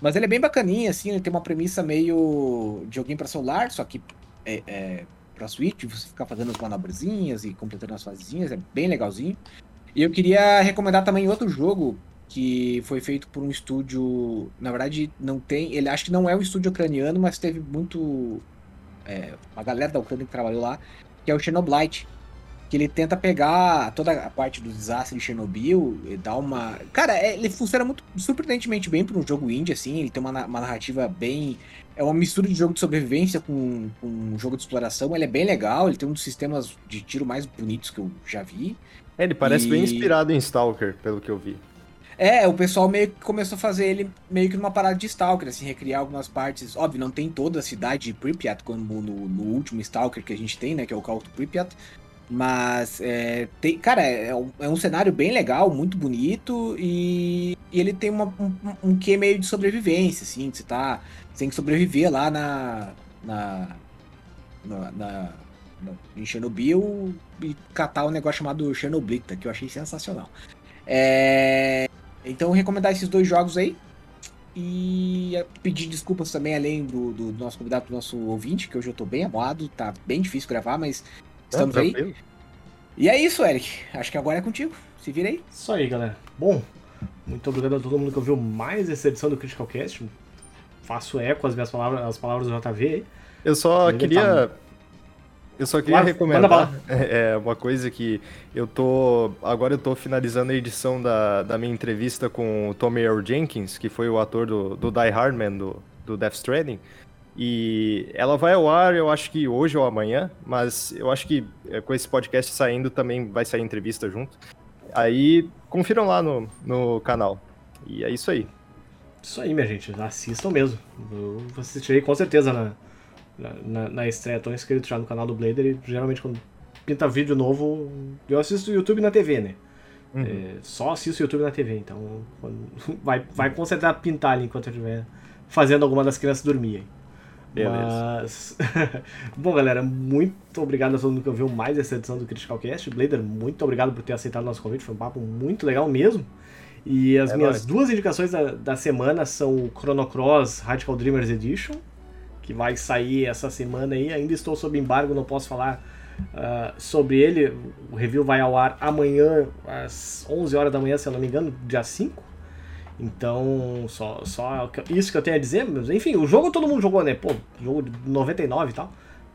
Mas ele é bem bacaninha, assim, ele tem uma premissa meio de alguém para celular, só que é, é pra Switch, você ficar fazendo as manobrezinhas e completando as fasezinhas, é bem legalzinho. E eu queria recomendar também outro jogo que foi feito por um estúdio, na verdade não tem, ele acho que não é um estúdio ucraniano, mas teve muito é, uma galera da Ucrânia que trabalhou lá, que é o Xenoblade, que ele tenta pegar toda a parte do desastre de Chernobyl e dar uma. Cara, é, ele funciona muito surpreendentemente bem para um jogo indie, assim. Ele tem uma, uma, narrativa bem. É uma mistura de jogo de sobrevivência com, com um jogo de exploração. Ele é bem legal, ele tem um dos sistemas de tiro mais bonitos que eu já vi. É, ele parece e... bem inspirado em Stalker, pelo que eu vi. É, o pessoal meio que começou a fazer ele meio que numa parada de Stalker, assim, recriar algumas partes. Óbvio, não tem toda a cidade de Pripyat, como no, no último Stalker que a gente tem, né, que é o Call to Pripyat. Mas, é, tem, cara, é um, é um cenário bem legal, muito bonito e, e ele tem uma, um, um quê meio de sobrevivência, assim, você tá. Você tem que sobreviver lá na. na. na, na, em Chernobyl e catar um negócio chamado Chernoblita, que eu achei sensacional. É, então, recomendar esses dois jogos aí. E pedir desculpas também, além do, do nosso convidado, do nosso ouvinte, que hoje eu tô bem amoado, tá bem difícil gravar, mas Estamos é, aí. E é isso, Eric. Acho que agora é contigo. Se vira aí. Isso aí, galera. Bom, muito obrigado a todo mundo que ouviu mais essa edição do Critical Cast. Faço eco às minhas palavras, as palavras do JV. Eu só queria. Eu só queria recomendar é, uma coisa que eu tô. Agora eu tô finalizando a edição da, da minha entrevista com o Tommy Earl Jenkins, que foi o ator do, do Die Hardman do, do Death Stranding. E ela vai ao ar, eu acho que hoje ou amanhã, mas eu acho que é, com esse podcast saindo também vai sair entrevista junto. Aí confiram lá no, no canal. E é isso aí. Isso aí, minha gente. Assistam mesmo. Eu assistirei com certeza na, na, na estreia. Tô inscrito já no canal do Blader e geralmente quando pinta vídeo novo, eu assisto o YouTube na TV, né? Uhum. É, só assisto o YouTube na TV, então vai, vai com certeza pintar ali enquanto eu estiver fazendo alguma das crianças dormir. Beleza. Mas. Bom, galera, muito obrigado a todo mundo que ouviu mais essa edição do Critical Cast. Blader, muito obrigado por ter aceitado o nosso convite. Foi um papo muito legal mesmo. E as é minhas nóis. duas indicações da, da semana são o Chrono Cross Radical Dreamers Edition, que vai sair essa semana aí. Ainda estou sob embargo, não posso falar uh, sobre ele. O review vai ao ar amanhã, às 11 horas da manhã, se eu não me engano, dia 5. Então, só, só isso que eu tenho a dizer. Mas, enfim, o jogo todo mundo jogou, né? Pô, jogo de 99 e tal.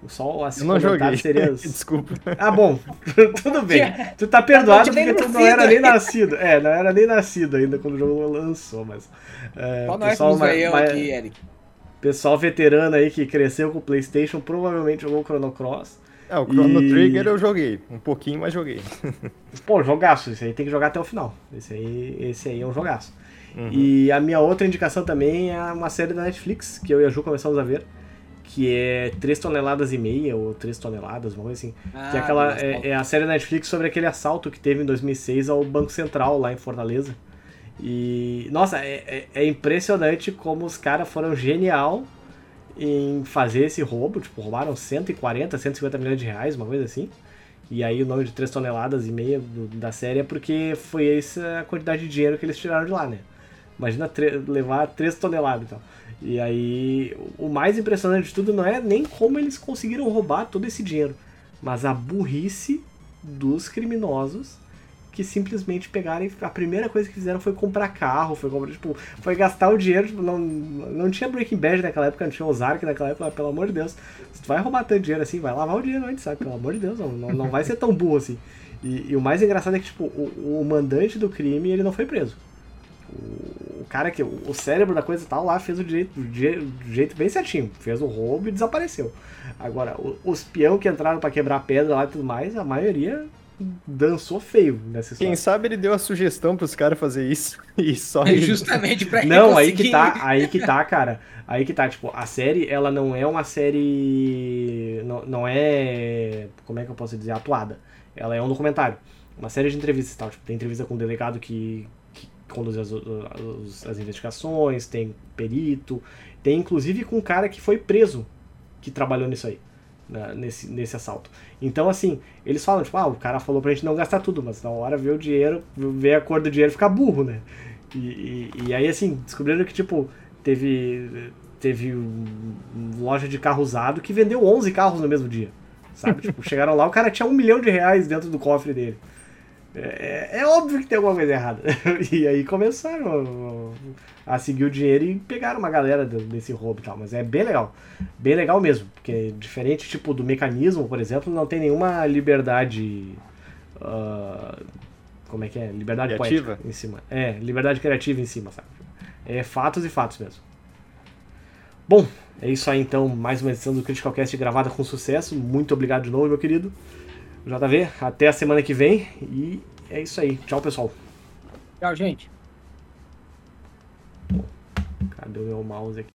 Só assim, eu não joguei. Seria... Desculpa. Ah, bom, tudo bem. Tu tá perdoado porque tu não era nem nascido. É, não era nem nascido ainda quando o jogo lançou, mas. É, Qual pessoal, nós eu aqui, Eric? Pessoal veterano aí que cresceu com o PlayStation provavelmente jogou o Chrono Cross. É, o Chrono e... Trigger eu joguei. Um pouquinho, mas joguei. Pô, jogaço. Esse aí tem que jogar até o final. Esse aí, esse aí é um jogaço. Uhum. E a minha outra indicação também é uma série da Netflix, que eu e a Ju começamos a ver, que é 3 toneladas e meia, ou 3 toneladas, uma coisa assim. Ah, que é, aquela, é, é, a série da Netflix sobre aquele assalto que teve em 2006 ao Banco Central, lá em Fortaleza. E, nossa, é, é, é impressionante como os caras foram genial em fazer esse roubo. Tipo, roubaram 140, 150 milhões de reais, uma coisa assim. E aí o nome de 3 toneladas e meia da série é porque foi essa a quantidade de dinheiro que eles tiraram de lá, né? Imagina levar 3 toneladas e tal. E aí, o mais impressionante de tudo não é nem como eles conseguiram roubar todo esse dinheiro, mas a burrice dos criminosos que simplesmente pegaram e a primeira coisa que fizeram foi comprar carro, foi comprar, tipo, foi gastar o dinheiro, tipo, não, não tinha Breaking Bad naquela época, não tinha Ozark naquela época, pelo amor de Deus, se tu vai roubar tanto dinheiro assim, vai lavar o dinheiro antes, sabe, pelo amor de Deus, não, não, não vai ser tão burro assim. E, e, o mais engraçado é que, tipo, o, o mandante do crime, ele não foi preso o cara que. O cérebro da coisa tal lá fez o jeito, o jeito bem certinho. Fez o roubo e desapareceu. Agora, os peão que entraram para quebrar pedra lá e tudo mais, a maioria dançou feio nessa história. Quem sabe ele deu a sugestão pros caras fazer isso e só é justamente pra Não, aí que tá, aí que tá, cara. Aí que tá, tipo, a série, ela não é uma série não, não é, como é que eu posso dizer, atuada. Ela é um documentário. Uma série de entrevistas, tal, tipo, tem entrevista com o delegado que conduzir as, as, as, investigações, tem perito, tem inclusive com um cara que foi preso que trabalhou nisso aí. Né, nesse, nesse assalto. Então, assim, eles falam, tipo, ah, o cara falou pra gente não gastar tudo, mas na hora vê o dinheiro, vê a cor do dinheiro fica burro, né? E, e, e aí, assim, descobriram que, tipo, teve, teve loja de carro usado que vendeu 11 carros no mesmo dia, sabe? tipo, chegaram lá, o cara tinha um milhão de reais dentro do cofre dele. É, é, óbvio que tem alguma coisa errada. e aí começaram a, a, seguir o dinheiro e pegaram uma galera desse roubo e tal. Mas é bem legal. Bem legal mesmo. Porque diferente tipo do mecanismo, por exemplo, não tem nenhuma liberdade. Uh, como é que é? Liberdade criativa em cima. É, liberdade criativa em cima, sabe? É fatos e fatos mesmo. Bom, é isso aí então. Mais uma edição do Critical Cast gravada com sucesso. Muito obrigado de novo, meu querido. JV, até a semana que vem e é isso aí. Tchau, pessoal. Tchau, gente. Cadê o meu mouse aqui?